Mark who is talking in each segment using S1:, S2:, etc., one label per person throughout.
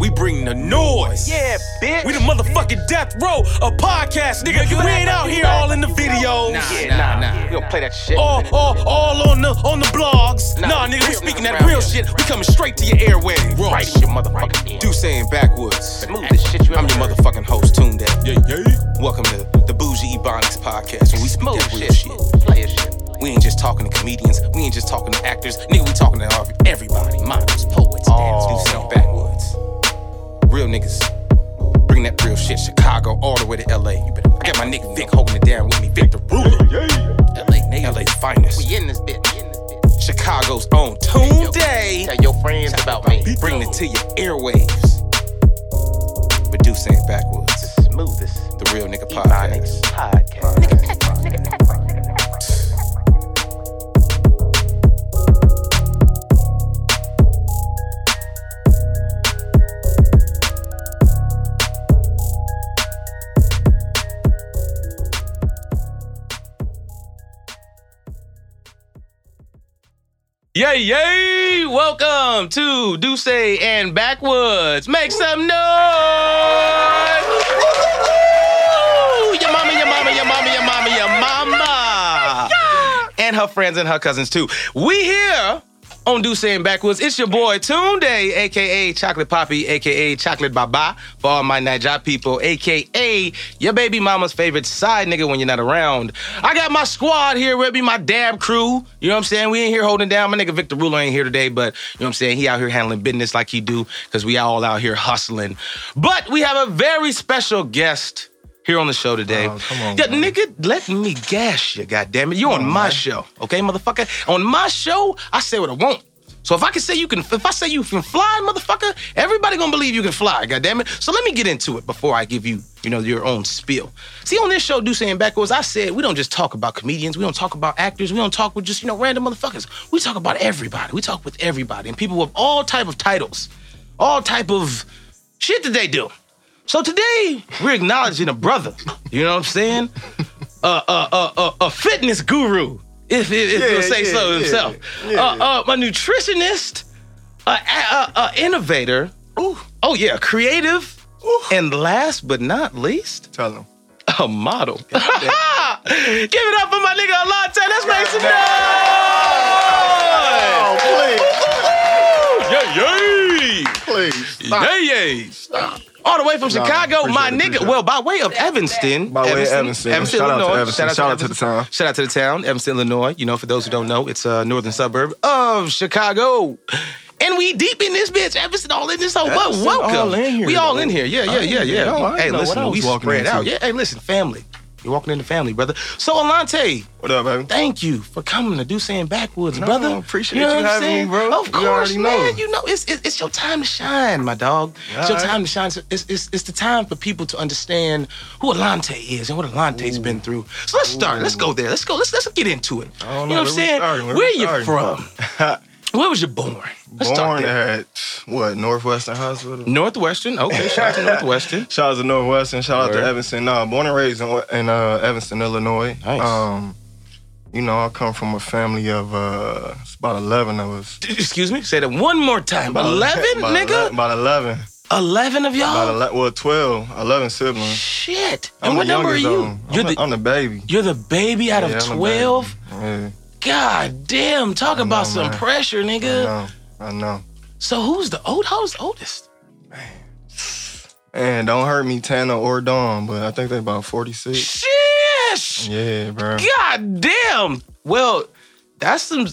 S1: We bring the noise.
S2: Yeah, bitch.
S1: We the motherfucking death row of podcast, nigga. We ain't out here all in the videos.
S2: Yeah, nah, nah. We don't play that shit.
S1: All, all, all on the on the blogs. Nah,
S2: Nah,
S1: nigga, we speaking that real shit. We coming straight to your airwaves.
S2: right in your motherfucking ear.
S1: Do saying backwards.
S2: Smoothest shit you
S1: I'm your
S2: heard.
S1: motherfucking host, Tunde.
S3: Yeah, yeah.
S1: Welcome to the Bougie Ebonics podcast, where we speak
S2: Smooth
S1: that real
S2: shit.
S1: shit.
S2: Smooth player shit.
S1: We ain't just talking to comedians. We ain't just talking to actors. Nigga, we talking to everybody. Models, poets, dancers. Do saying backwoods. Real niggas. Bring that real shit. Chicago all the way to LA. You better. I got my nigga Vic holding it down with me. Victor Ruler.
S2: LA native.
S1: LA's finest.
S2: We in this bitch. In this bitch.
S1: Chicago's own Tunde.
S2: Tell your friends about me.
S1: Bring it to your airwaves. But do saying backwards.
S2: The smoothest
S1: The real nigga
S2: Ebonics
S1: podcast.
S2: podcast.
S3: Yay, yay! Welcome to Duce and Backwoods. Make some noise! Woo! Your mama, your mama, your mama, your mama, your mama. Oh and her friends and her cousins too. We here on Do Saying Backwards. It's your boy Tunde, aka Chocolate Poppy, aka Chocolate Baba, for all my Naija people, aka your baby mama's favorite side nigga when you're not around. I got my squad here with me, my dab crew. You know what I'm saying? We ain't here holding down. My nigga Victor Ruler ain't here today, but you know what I'm saying? He out here handling business like he do, because we all out here hustling. But we have a very special guest here on the show today.
S4: Oh, come on,
S3: Yeah, nigga, let me gas you, goddammit. You're on my show, okay, motherfucker? On my show, I say what I want. So if I can say you can, if I say you can fly, motherfucker, everybody gonna believe you can fly, goddammit. So let me get into it before I give you, you know, your own spiel. See, on this show, Do Saying Backwards, I said we don't just talk about comedians, we don't talk about actors, we don't talk with just, you know, random motherfuckers. We talk about everybody. We talk with everybody and people with all type of titles, all type of shit that they do. So today we're acknowledging a brother. You know what I'm saying? A uh, uh, uh, uh, a fitness guru, if, if, if he'll say
S4: yeah,
S3: so
S4: yeah,
S3: himself.
S4: yeah.
S3: Uh, uh, a nutritionist, a, a, a innovator. Oh yeah, creative, and last but not least,
S4: Tell him.
S3: a model. Give it up for my nigga Alante. Let's make some
S4: Oh,
S3: noise. Yeah, yeah.
S4: please, please. Stop.
S3: Yeah, yeah. All the way from
S4: Nah,
S3: Chicago, my
S4: it,
S3: nigga.
S4: it.
S3: Well, by way of Evanston.
S4: By way of Evanston. Shout out to
S3: Illinois.
S4: Evanston. Shout out to the town.
S3: Shout out to the town, Evanston, Illinois. You know, for those who don't know, it's a northern suburb of Chicago. And we deep in this bitch, Evanston, all in this whole what?
S4: Evanston
S3: Welcome.
S4: all in here,
S3: we all
S4: though.
S3: in here. Yeah, yeah, yeah, yeah.
S4: know-
S3: hey, listen,
S4: I
S3: we spread out. Yeah, hey, listen, family. You're walking in the family, brother. So, Alante,
S4: What up, baby?
S3: thank you for coming to do saying backwoods,
S4: No,
S3: brother.
S4: appreciate
S3: know
S4: you
S3: what I'm
S4: me,
S3: saying?
S4: bro.
S3: Of
S4: You
S3: course,
S4: already know.
S3: man. You know, it's, it's it's your time to shine, my dog. It's your
S4: Alright.
S3: time to shine. So It's, it's it's the time for people to understand who Alante is and what Alante's been through. So let's start. Let's go there. Let's go. Let's let's get into it.
S4: I don't
S3: you
S4: know.
S3: know what I'm
S4: Where
S3: saying?
S4: starting? Where
S3: you
S4: starting?
S3: from? Where was you born? Let's
S4: Born at what Northwestern Hospital.
S3: Northwestern. Okay, shout out to Northwestern.
S4: Shout out to Northwestern. Shout out to Evanston. No, born and raised in, in uh, Evanston, Illinois.
S3: Nice.
S4: Um, you know, I come from a family of uh, it's about eleven of us.
S3: Excuse me. Say that one more time. About Eleven,
S4: about
S3: nigga.
S4: About eleven.
S3: Eleven of y'all.
S4: About ele- well, 12, 11 siblings.
S3: Shit.
S4: I'm
S3: and what number are you? You're
S4: I'm,
S3: the
S4: the, I'm the baby.
S3: you're the baby out
S4: Yeah,
S3: of
S4: I'm the baby.
S3: twelve.
S4: Yeah,
S3: God damn, talk about some
S4: man.
S3: pressure, nigga.
S4: I know.
S3: So who's the old? How's the oldest?
S4: And don't hurt me, Tana or Dawn, but I think they about 46.
S3: Shit.
S4: Yeah, bro.
S3: God damn. Well, that's some,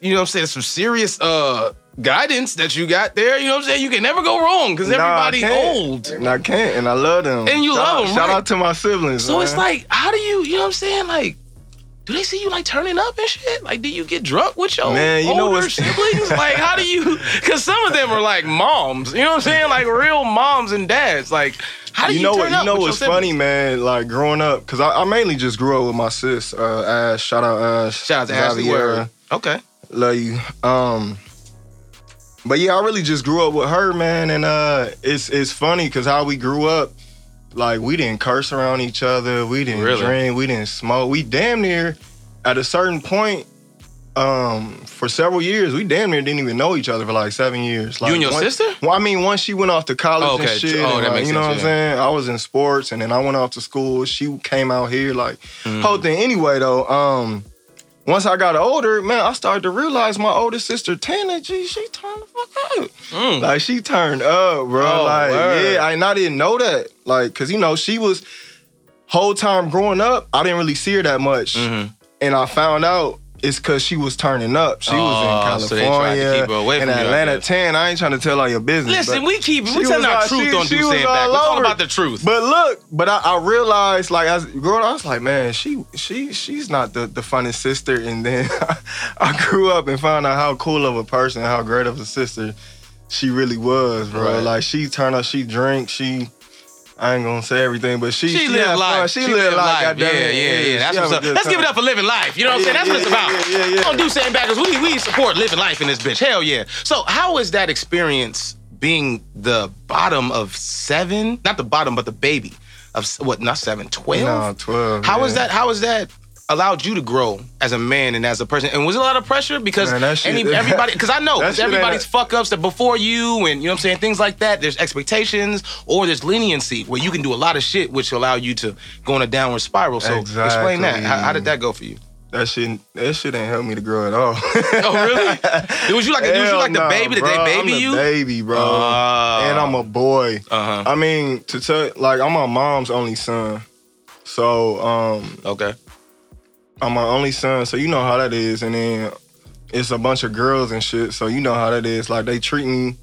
S3: you know what I'm saying, some serious uh guidance that you got there. You know what I'm saying? You can never go wrong because
S4: Nah,
S3: everybody's old.
S4: And I can't, and I love them.
S3: And you
S4: shout
S3: love them.
S4: Shout
S3: right.
S4: out to my siblings.
S3: So it's like, how do you, you know what I'm saying? Like, do they see you like turning up and shit? Like, do you get drunk with your
S4: Man, you know
S3: older
S4: what's-
S3: siblings? like, how do you? Because some of them are like moms. You know what I'm saying? Like real moms and dads. Like, how do you,
S4: you know
S3: turn
S4: what? You know what's funny, man? Like growing up, cause I, I mainly just grew up with my sis, uh, Ash. Shout out Ash.
S3: Shout out to Ashley Okay.
S4: Love you. Um, but yeah, I really just grew up with her, man, and uh, it's it's funny because how we grew up, like we didn't curse around each other, we didn't
S3: Really?
S4: drink, we didn't smoke, we damn near, at a certain point, um, for several years, we damn near didn't even know each other for like seven years. Like,
S3: You and your
S4: once-
S3: sister?
S4: Well, I mean, once she went off to college
S3: Oh, okay.
S4: and shit,
S3: Oh,
S4: and,
S3: that
S4: like, you know
S3: sense,
S4: what I'm saying? I was in sports, and then I went off to school. She came out here, like
S3: Mm-hmm.
S4: whole thing. Anyway, though, um, once I got older, man, I started to realize my older sister Tana, G, she turned the fuck up.
S3: Mm.
S4: Like she turned up, bro.
S3: Oh,
S4: like
S3: word.
S4: yeah, I, and I didn't know that. Like, cause you know she was whole time growing up. I didn't really see her that much,
S3: Mhm.
S4: and I found out. It's cause she was turning up. She
S3: Oh,
S4: was in
S3: oh, so to
S4: California,
S3: keep her away
S4: in Atlanta.
S3: guess.
S4: Ten. I ain't trying to tell all your business.
S3: Listen, we keep we telling our truth
S4: she-
S3: on
S4: she
S3: Do
S4: was
S3: Saying Back.
S4: all
S3: We're talking about the truth.
S4: But look, but I, I realized, like, as growing up, I was like, man, she she she's not the, the funnest sister. And then I grew up and found out how cool of a person, how great of a sister she really was, bro.
S3: Right.
S4: Like, she turned up, she drank, she. I ain't gonna say everything, but she
S3: She
S4: she,
S3: lived life.
S4: fun. She, lived life.
S3: Yeah, yeah, yeah, yeah. That's
S4: she
S3: what's up. Let's give it up for living life. You know what I'm saying?
S4: Yeah,
S3: That's what it's about.
S4: yeah, yeah, yeah.
S3: On Do Saying Backers, we we support living life in this bitch. Hell yeah. So how is that experience being the bottom of seven? Not the bottom, but the baby of what? Not seven, twelve.
S4: No, twelve.
S3: How is
S4: yeah.
S3: that? How is that allowed you to grow as a man and as a person? And was it a lot of pressure because
S4: Man, shit-
S3: any, everybody? Because I know
S4: That
S3: everybody's fuck ups that before you, and you know what I'm saying, things like that. There's expectations or there's leniency where you can do a lot of shit, which allow you to go in a downward spiral. So explain that. How, how did that go for you?
S4: That shit, that shit ain't helped me to grow at all.
S3: Oh really? was you like was you
S4: Hell
S3: like the baby? Did
S4: bro.
S3: they
S4: I'm
S3: baby
S4: the
S3: you?
S4: Baby, bro.
S3: Oh.
S4: and I'm a boy.
S3: Uh huh.
S4: I mean, to tell like I'm my mom's only son. So um
S3: Okay.
S4: I'm my only son, so you know how that is. And then it's a bunch of girls and shit, so you know how that is. Like they treat me,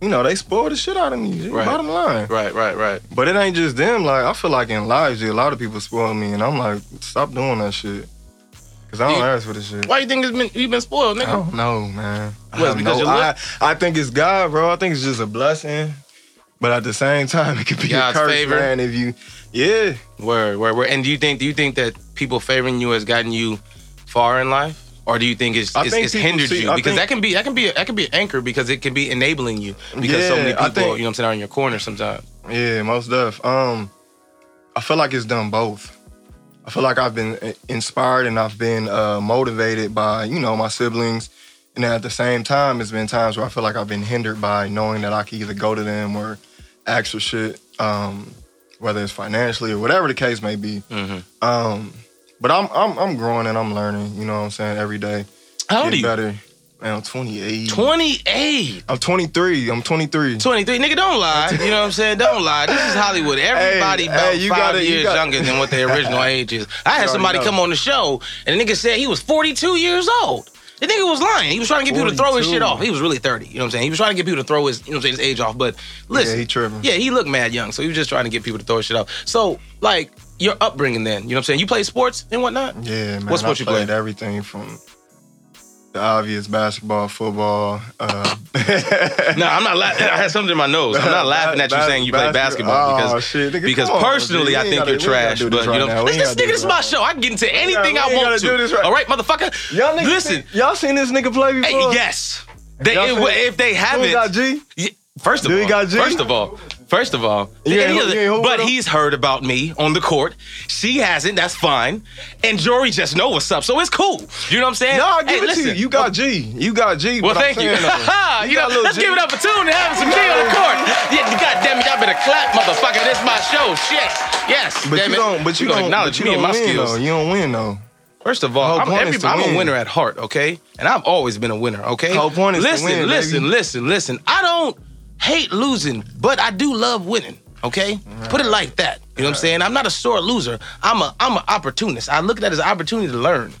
S4: you know, they spoil the shit out of me.
S3: Right.
S4: Bottom line.
S3: Right. Right. Right.
S4: But it ain't just them. Like I feel like in lives, a lot of people spoil me, and I'm like, stop doing that shit. Cause I don't
S3: You-
S4: ask for this shit.
S3: Why you think it's been you been spoiled,
S4: I
S3: nigga?
S4: don't know, man. I,
S3: What, because
S4: no-
S3: you
S4: I, I think it's God, bro. I think it's just a blessing. But at the same time, it could be
S3: God's
S4: a curse,
S3: favor.
S4: man. If you, yeah,
S3: Word, word, word. And do you think do you think that people favoring you has gotten you far in life? Or do you think it's, it's,
S4: think
S3: it's hindered
S4: see-
S3: you?
S4: I
S3: Because that can be that can be that can be an anchor because it can be enabling you because so many people,
S4: think-
S3: you know what I'm saying, are in your corner sometimes.
S4: yeah, most def. Um, I feel like it's done both. I feel like I've been uh, inspired and I've been uh, motivated by you know my siblings, and then at the same time, it's been times where I feel like I've been hindered by knowing that I can either go to them or ask for shit, um, whether it's financially or whatever the case may be.
S3: Mhm.
S4: Um, but I'm I'm I'm growing and I'm learning. You know what I'm saying every day.
S3: How old are you?
S4: better. Man, I'm 28.
S3: 28.
S4: I'm 23. I'm 23.
S3: 23. Nigga, don't lie. You know what I'm saying? Don't lie. This is Hollywood. Everybody
S4: Hey,
S3: about
S4: hey, you
S3: five
S4: gotta- you
S3: years
S4: gotta-
S3: younger than what their original age is. I had somebody
S4: know.
S3: come on the show and the nigga said he was 42 years old. The nigga was lying. He was trying to get people to throw his
S4: 42.
S3: shit off. He was really 30. You know what I'm saying? He was trying to get people to throw his, you know what I'm saying, his age off. But listen,
S4: Yeah, he tripping.
S3: yeah, he looked mad young, so he was just trying to get people to throw his shit off. So, like, your upbringing then, you know what I'm saying? You play sports and whatnot?
S4: Yeah, man.
S3: What sport
S4: I
S3: you
S4: played
S3: play?
S4: everything from the obvious basketball, football. Uh,
S3: No, I'm not laughing. I had something in my nose. I'm not laughing at you saying you play
S4: basket-
S3: basketball
S4: Oh,
S3: because
S4: shit, nigga,
S3: because
S4: on,
S3: personally. I think you're
S4: gotta-
S3: trash.
S4: gotta
S3: But
S4: this
S3: you know,
S4: now.
S3: This, this nigga, this is my show. I can get into anything
S4: we
S3: I want
S4: gotta do this right-
S3: All right, motherfucker.
S4: Y'all niggas,
S3: Listen.
S4: y'all seen this nigga play before?
S3: Hey, yes. They, if, if they haven't,
S4: got G?
S3: First of all,
S4: got G?
S3: first of all, first of all,
S4: You ain't
S3: any other-
S4: you ain't
S3: but he's heard about me on the court. She hasn't. That's fine. And Jory just know what's up, so it's cool. You know what I'm saying?
S4: No, I give
S3: Hey,
S4: it to
S3: listen.
S4: you. You got G. You got G.
S3: Well, thank you.
S4: saying, uh, though,
S3: you know,
S4: got a little
S3: let's
S4: G.
S3: give it up for Tune and having some G on the court. Yeah, you goddamn it, y'all better clap, motherfucker. This is my show. Shit. Yes.
S4: But
S3: damn
S4: you
S3: it.
S4: don't. But you
S3: gonna
S4: don't.
S3: acknowledge
S4: but you
S3: me
S4: don't
S3: my
S4: win,
S3: skills.
S4: Though. You don't win though.
S3: First of all, I'm, every, I'm a winner at heart, okay? And I've always been a winner, okay?
S4: Whole point is to
S3: listen,
S4: win,
S3: listen,
S4: baby.
S3: listen, listen. I don't hate losing, but I do love winning. Okay, put it like that. You know what I'm saying? I'm not a sore loser. I'm a I'm an opportunist. I look at that as an opportunity to learn.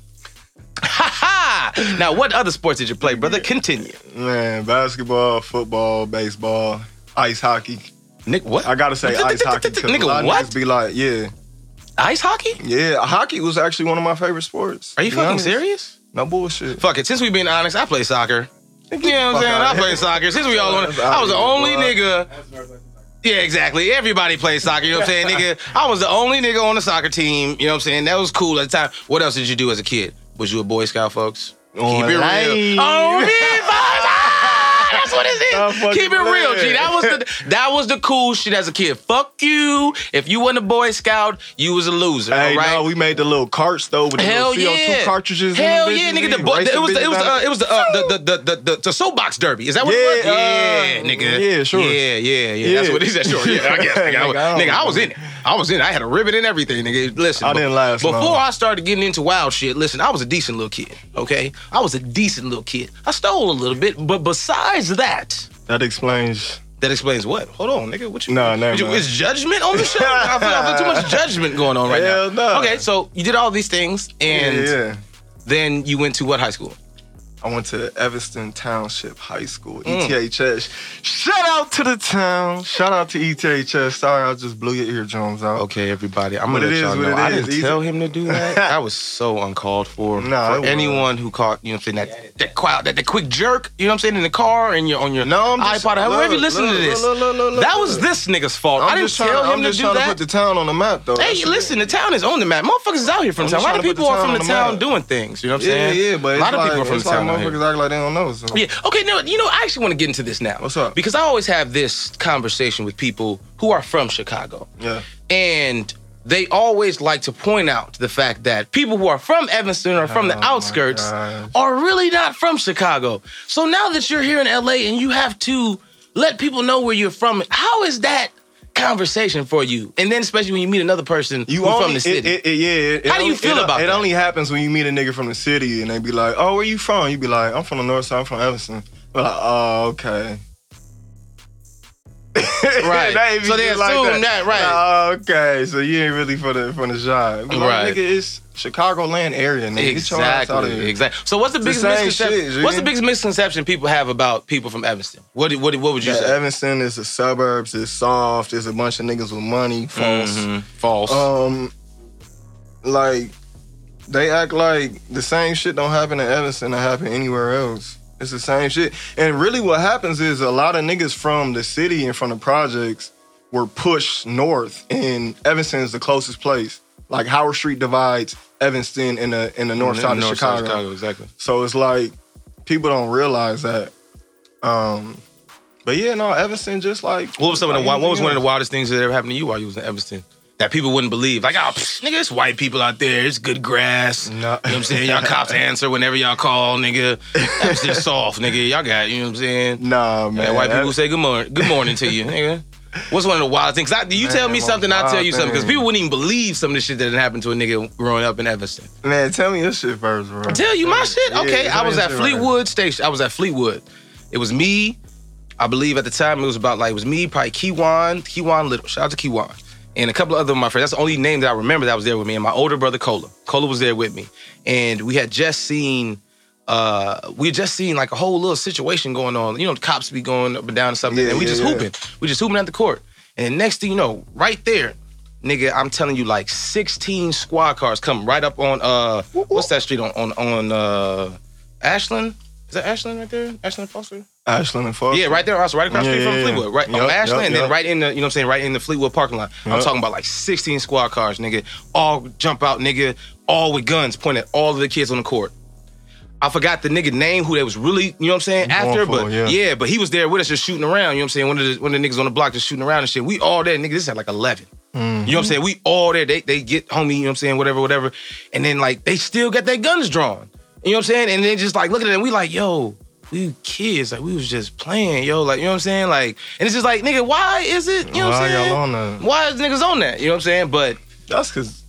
S3: Ha ha! Now, what other sports did you play, brother? Continue.
S4: Man, basketball, football, baseball, ice hockey.
S3: Nick, what?
S4: I gotta say ice hockey. a lot
S3: Nigga,
S4: of
S3: what?
S4: Be like, yeah,
S3: Ice hockey?
S4: yeah. Hockey was actually one of my favorite sports.
S3: Are you fucking serious?
S4: No bullshit.
S3: Fuck it. Since we've been honest, I play soccer. You know what I'm saying? I
S4: of
S3: play
S4: here.
S3: soccer. Since we all on it,
S4: That's
S3: I was the only
S4: boy.
S3: nigga. Yeah, exactly. Everybody plays soccer. You know what I'm saying, nigga? I was the only nigga on the soccer team. You know what I'm saying? That was cool at the time. What else did you do as a kid? Was you a Boy Scout, folks? Keep it real. Oh, what it is. Keep it real, G. That was the that was the cool shit as a kid. Fuck you. If you wasn't a Boy Scout, you was a loser.
S4: Hey,
S3: all right.
S4: no, we made the little carts though with the
S3: Hell
S4: little CO2
S3: yeah!
S4: cartridges.
S3: Hell yeah, nigga! The, bo- it was the, it was uh, it was the, uh, the, the, the, the, the soapbox derby. Is that what
S4: Yeah,
S3: it was?
S4: uh,
S3: yeah, nigga.
S4: yeah, sure.
S3: Yeah, yeah, yeah. That's what he said. Sure. Yeah, I guess. Nigga, I was,
S4: Nigga, I don't
S3: nigga, I
S4: know.
S3: was in it. I was in. I had a ribbon and everything, nigga. Listen,
S4: I didn't last
S3: Before
S4: long.
S3: I started getting into wild shit, listen, I was a decent little kid. Okay, I was a decent little kid. I stole a little bit, but besides that.
S4: That explains.
S3: That explains what? Hold on, nigga. What you?
S4: Nah, never
S3: what you-
S4: mind.
S3: Is judgment on the show? I feel, I feel too much judgment going on right
S4: Hell
S3: now.
S4: no.
S3: Okay, so you did all these things, and
S4: yeah, yeah.
S3: then you went to what high school?
S4: I went to Evanston Township High School,
S3: Mm.
S4: ETHS. Shout out to the town. Shout out to ETHS. Sorry, I just blew your eardrums out.
S3: Okay, everybody. I'm
S4: But
S3: gonna let y'all know. I didn't
S4: Easy.
S3: tell him to do that. that was so uncalled for.
S4: Nah,
S3: for anyone who caught, you know, what I'm saying that that quiet, that, that quick jerk, you know, what I'm saying in the car and your on your
S4: No, I'm just,
S3: iPod, however you
S4: look,
S3: listen to this.
S4: look, look,
S3: that was this nigga's fault.
S4: I'm
S3: I didn't
S4: just trying,
S3: tell him
S4: I'm
S3: to
S4: just
S3: do
S4: trying
S3: that.
S4: to put the town on the map, though.
S3: Hey,
S4: That's-
S3: listen, the town is on the map. Motherfuckers is out here from town. A lot of
S4: trying
S3: people are from the
S4: the
S3: town doing things. You know what I'm saying?
S4: yeah, yeah, but
S3: a lot of people are from the town.
S4: Motherfuckers act like they don't know. So.
S3: Yeah. Okay. No. You know, I actually want to get into this now.
S4: What's up?
S3: Because I always have this conversation with people who are from Chicago,
S4: Yeah.
S3: and they always like to point out the fact that people who are from Evanston or from the
S4: Oh, my
S3: outskirts are really not from Chicago. So now that you're here in LA and you have to let people know where you're from, how is that conversation for you? And then especially when you meet another person
S4: You only,
S3: from the city.
S4: It, it, it- yeah.
S3: How do you
S4: only-
S3: feel
S4: it,
S3: about
S4: it?
S3: It
S4: only happens when you meet a nigga from the city and they be like, "Oh, where you from?" You be like, "I'm from the north side. I'm from Evanston." But like, "Oh, okay."
S3: Right. So they
S4: just like
S3: assume that, right.
S4: Oh, okay. So you ain't really for the for the job. Like,
S3: Right.
S4: Nigga, it's Chicagoland area, nigga. Get your ass out of
S3: Exactly. Exactly. So what's the
S4: the
S3: biggest
S4: same
S3: misconception?
S4: shit,
S3: what's the biggest misconception people have about people from Evanston? What what what would you
S4: Yeah,
S3: say?
S4: Evanston is the suburbs. It's soft. There's a bunch of niggas with money. False.
S3: Mhm. False.
S4: Um, like they act like the same shit don't happen in Evanston that happen anywhere else. It's the same shit. And really, what happens is a lot of niggas from the city and from the projects were pushed north, and Evanston is the closest place. Like Howard Street divides Evanston in the in the north side of
S3: North side
S4: Chicago.
S3: Exactly.
S4: So it's like people don't realize that. Um, but yeah, no, Evanston just like
S3: What was some of the what was one of the wildest things that ever happened to you while you was in Evanston? That people wouldn't believe. Like, oh, psh, nigga, it's white people out there. It's good grass.
S4: No.
S3: You know what I'm saying? Y'all cops answer whenever y'all call, nigga. That's just soft, nigga. Y'all got, you know what I'm saying?
S4: Nah, man.
S3: Yeah, white people say good morning, good morning to you, nigga. What's one of the wild things? I, you tell me something, I'll tell you something. Because people wouldn't even believe some of the shit that happened to a nigga growing up in Evanston.
S4: Man, tell me your shit first, bro.
S3: Tell you my shit? Okay,
S4: tell
S3: I was at
S4: shit right
S3: Fleetwood Station. I was at Fleetwood. It was me, I believe at the time it was about like, it was me, probably Kiwan, Kiwan Little. Shout out to Kiwan. And a couple of other of my friends. That's the only name that I remember that was there with me. And my older brother, Cola. Cola was there with me. And we had just seen, uh, we had just seen like a whole little situation going on. You know, the cops be going up and down and something.
S4: Yeah,
S3: and we
S4: yeah,
S3: just
S4: yeah.
S3: hooping. We just hooping at the court. And the next thing you know, right there, nigga, I'm telling you, like 16 squad cars come right up on uh what's that street on on on uh Ashland? Is that Ashland right there? Ashland Foster?
S4: Ashland and Foster.
S3: Yeah, right there, also right across the street
S4: Yeah,
S3: from
S4: yeah, yeah.
S3: Fleetwood. Right on
S4: Yup,
S3: Ashland,
S4: yup,
S3: and then right in the, you know what I'm saying, right in the Fleetwood parking lot. I'm talking about like 16 squad cars, nigga. All jump out, nigga, all with guns pointed at all of the kids on the court. I forgot the nigga name who they was really, you know what I'm saying, after, but
S4: yeah.
S3: yeah. but he was there with us just shooting around, you know what I'm saying? One of the one of the niggas on the block just shooting around and shit. We all there, nigga. This is at like 11. You know what I'm mm-hmm. saying? We all there. They they get homie, you know what I'm saying, whatever, whatever. And then like they still got their guns drawn. You know what I'm saying? And then just like look at it and we like, yo, we kids, like we was just playing, yo, like you know what I'm saying? Like, and it's just like, nigga, why is it, you know what I'm
S4: Why
S3: saying?
S4: y'all on that?
S3: Why is niggas on that? You know what I'm saying? But
S4: That's because.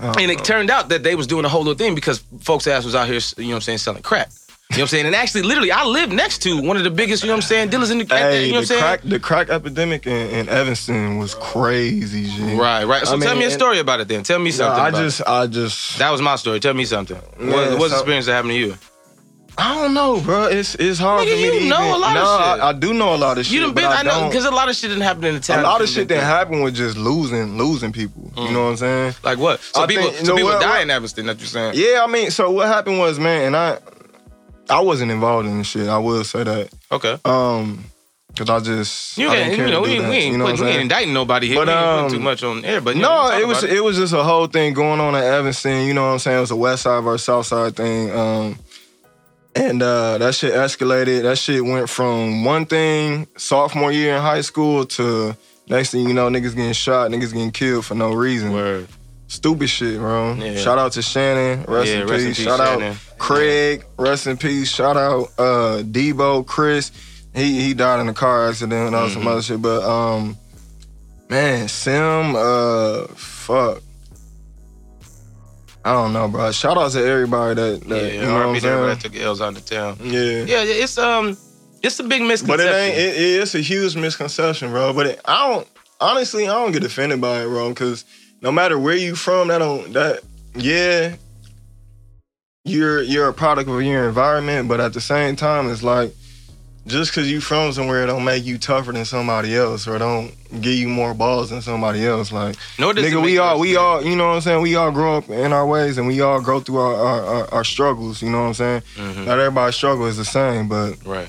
S3: and it turned out that they was doing a whole little thing because folks ass was out here, you know what I'm saying, selling crack. You know what I'm saying? And actually, literally, I live next to one of the biggest, you know what I'm saying, dealers in the,
S4: Hey,
S3: you know what I'm
S4: the
S3: saying?
S4: crack, the crack epidemic in, in Evanston was crazy, G.
S3: Right, right. So
S4: I
S3: tell
S4: mean,
S3: me a story about it then. Tell me
S4: No,
S3: something.
S4: I
S3: about it.
S4: just, I just,
S3: That was my story. Tell me something.
S4: Man,
S3: what, what's the experience that happened to you?
S4: I don't know, bro. It's it's hard
S3: Nigga,
S4: for me
S3: you
S4: to
S3: know
S4: even.
S3: a lot of
S4: no,
S3: shit.
S4: I, I do know a lot of shit.
S3: You done been, I,
S4: I,
S3: know, because a lot of shit didn't happen in the town.
S4: a lot of shit that happened with just losing, losing people. You know what I'm saying?
S3: Like what? So
S4: I
S3: people,
S4: think-
S3: so people
S4: what-
S3: die
S4: what-
S3: in Evanston. That you're saying?
S4: Yeah, I mean, so what happened was, man, and I, I wasn't involved in this shit. I will say that.
S3: Okay.
S4: Um, cause I just,
S3: You
S4: I didn't
S3: you know, we,
S4: that.
S3: we ain't,
S4: you know what
S3: we ain't indicting nobody here.
S4: But,
S3: we ain't putting
S4: um,
S3: too much on air. But
S4: No, it was
S3: about
S4: it. was just a whole thing going on at Evanston. You know what I'm saying? It was a West Side versus South Side thing. Um, And uh, that shit escalated. That shit went from one thing sophomore year in high school to next thing you know, niggas getting shot, niggas getting killed for no reason.
S3: Word.
S4: Stupid shit, bro.
S3: Yeah.
S4: Shout out to Shannon. Rest,
S3: Yeah,
S4: in,
S3: rest in
S4: peace.
S3: peace,
S4: Shout
S3: Shannon.
S4: out Craig. Rest in peace. Shout out uh, Debo, Chris. He he died in a car accident and all
S3: Mm-hmm.
S4: some other shit. But um, man, Sim, uh, fuck. I don't know, bro. Shout out to everybody that, that
S3: Yeah,
S4: you know what I'm
S3: everybody
S4: saying.
S3: that took L's out of town.
S4: Yeah.
S3: Yeah, it's um, it's a big misconception.
S4: But it ain't. It, it's a huge misconception, bro. But it, I don't. Honestly, I don't get offended by it, bro. Because no matter where you from, that don't. That yeah. You're you're a product of your environment, but at the same time, it's like just because you from somewhere, it don't make you tougher than somebody else, or don't give you more balls than somebody else. Like
S3: no,
S4: nigga, we all we all you know what I'm saying. We all grow up in our ways, and we all go through our our, our, our struggles. You know what I'm saying.
S3: Mhm.
S4: Not everybody's struggle is the same, but
S3: Right.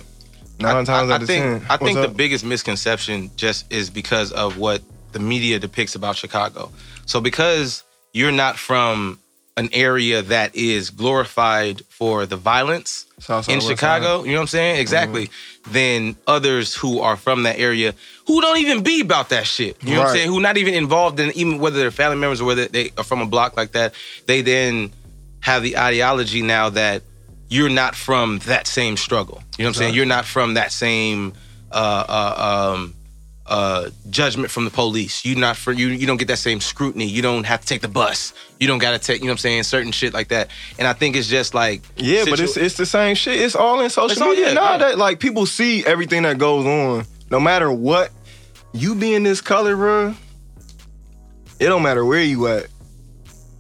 S4: nine times
S3: I,
S4: out
S3: I
S4: of
S3: think
S4: ten,
S3: I think the biggest misconception just is because of what the media depicts about Chicago. So because you're not from an area that is glorified for the violence in Chicago, you know what I'm saying? Exactly. Then others who are from that area who don't even be about that shit. You know what I'm saying? Who not even involved in even whether they're family members or whether they are from a block like that, they then have the ideology now that you're not from that same struggle. You know what I'm saying? You're not from that same uh, uh, um, uh, judgment from the police. You not for you. You don't get that same scrutiny. You don't have to take the bus. You don't got to take. You know what I'm saying? Certain shit like that. And I think it's just like
S4: Yeah, but it's it's the same shit. It's all in social
S3: all-
S4: media
S3: yeah, yeah.
S4: That like people see everything that goes on, no matter what. You being this color, bro. It don't matter where you at. It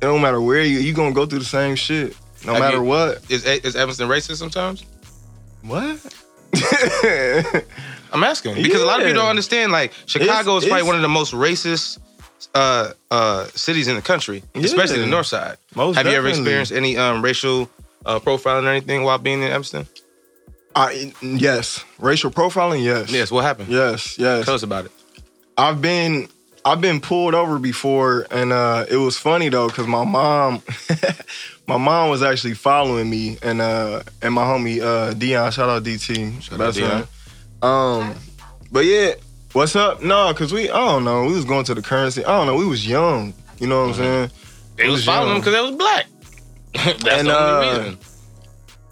S4: don't matter where you. You gonna go through the same shit, no matter what.
S3: is is Evanston racist sometimes?
S4: What?
S3: I'm asking because a lot of
S4: Yeah.
S3: people don't understand. Like Chicago
S4: It's-
S3: is probably one of the most racist uh, uh, cities in the country, especially the North Side.
S4: Most
S3: Have you ever experienced any um, racial uh, profiling or anything while being in Evanston?
S4: I yes, racial profiling. Yes.
S3: Yes. What happened?
S4: Yes. Yes.
S3: Tell us about it.
S4: I've been I've been pulled over before, and uh, it was funny though, cause my mom, my mom was actually following me, and uh, and my homie uh, Dion, shout out DT,
S3: Shout out Dion.
S4: Um, but yeah, what's up? No, cause we I don't know, we was going to the currency. I don't know, we was young. You know what I'm saying?
S3: They
S4: It
S3: was
S4: was
S3: following
S4: young.
S3: them because they was black. That's
S4: And,
S3: the only
S4: uh,
S3: reason.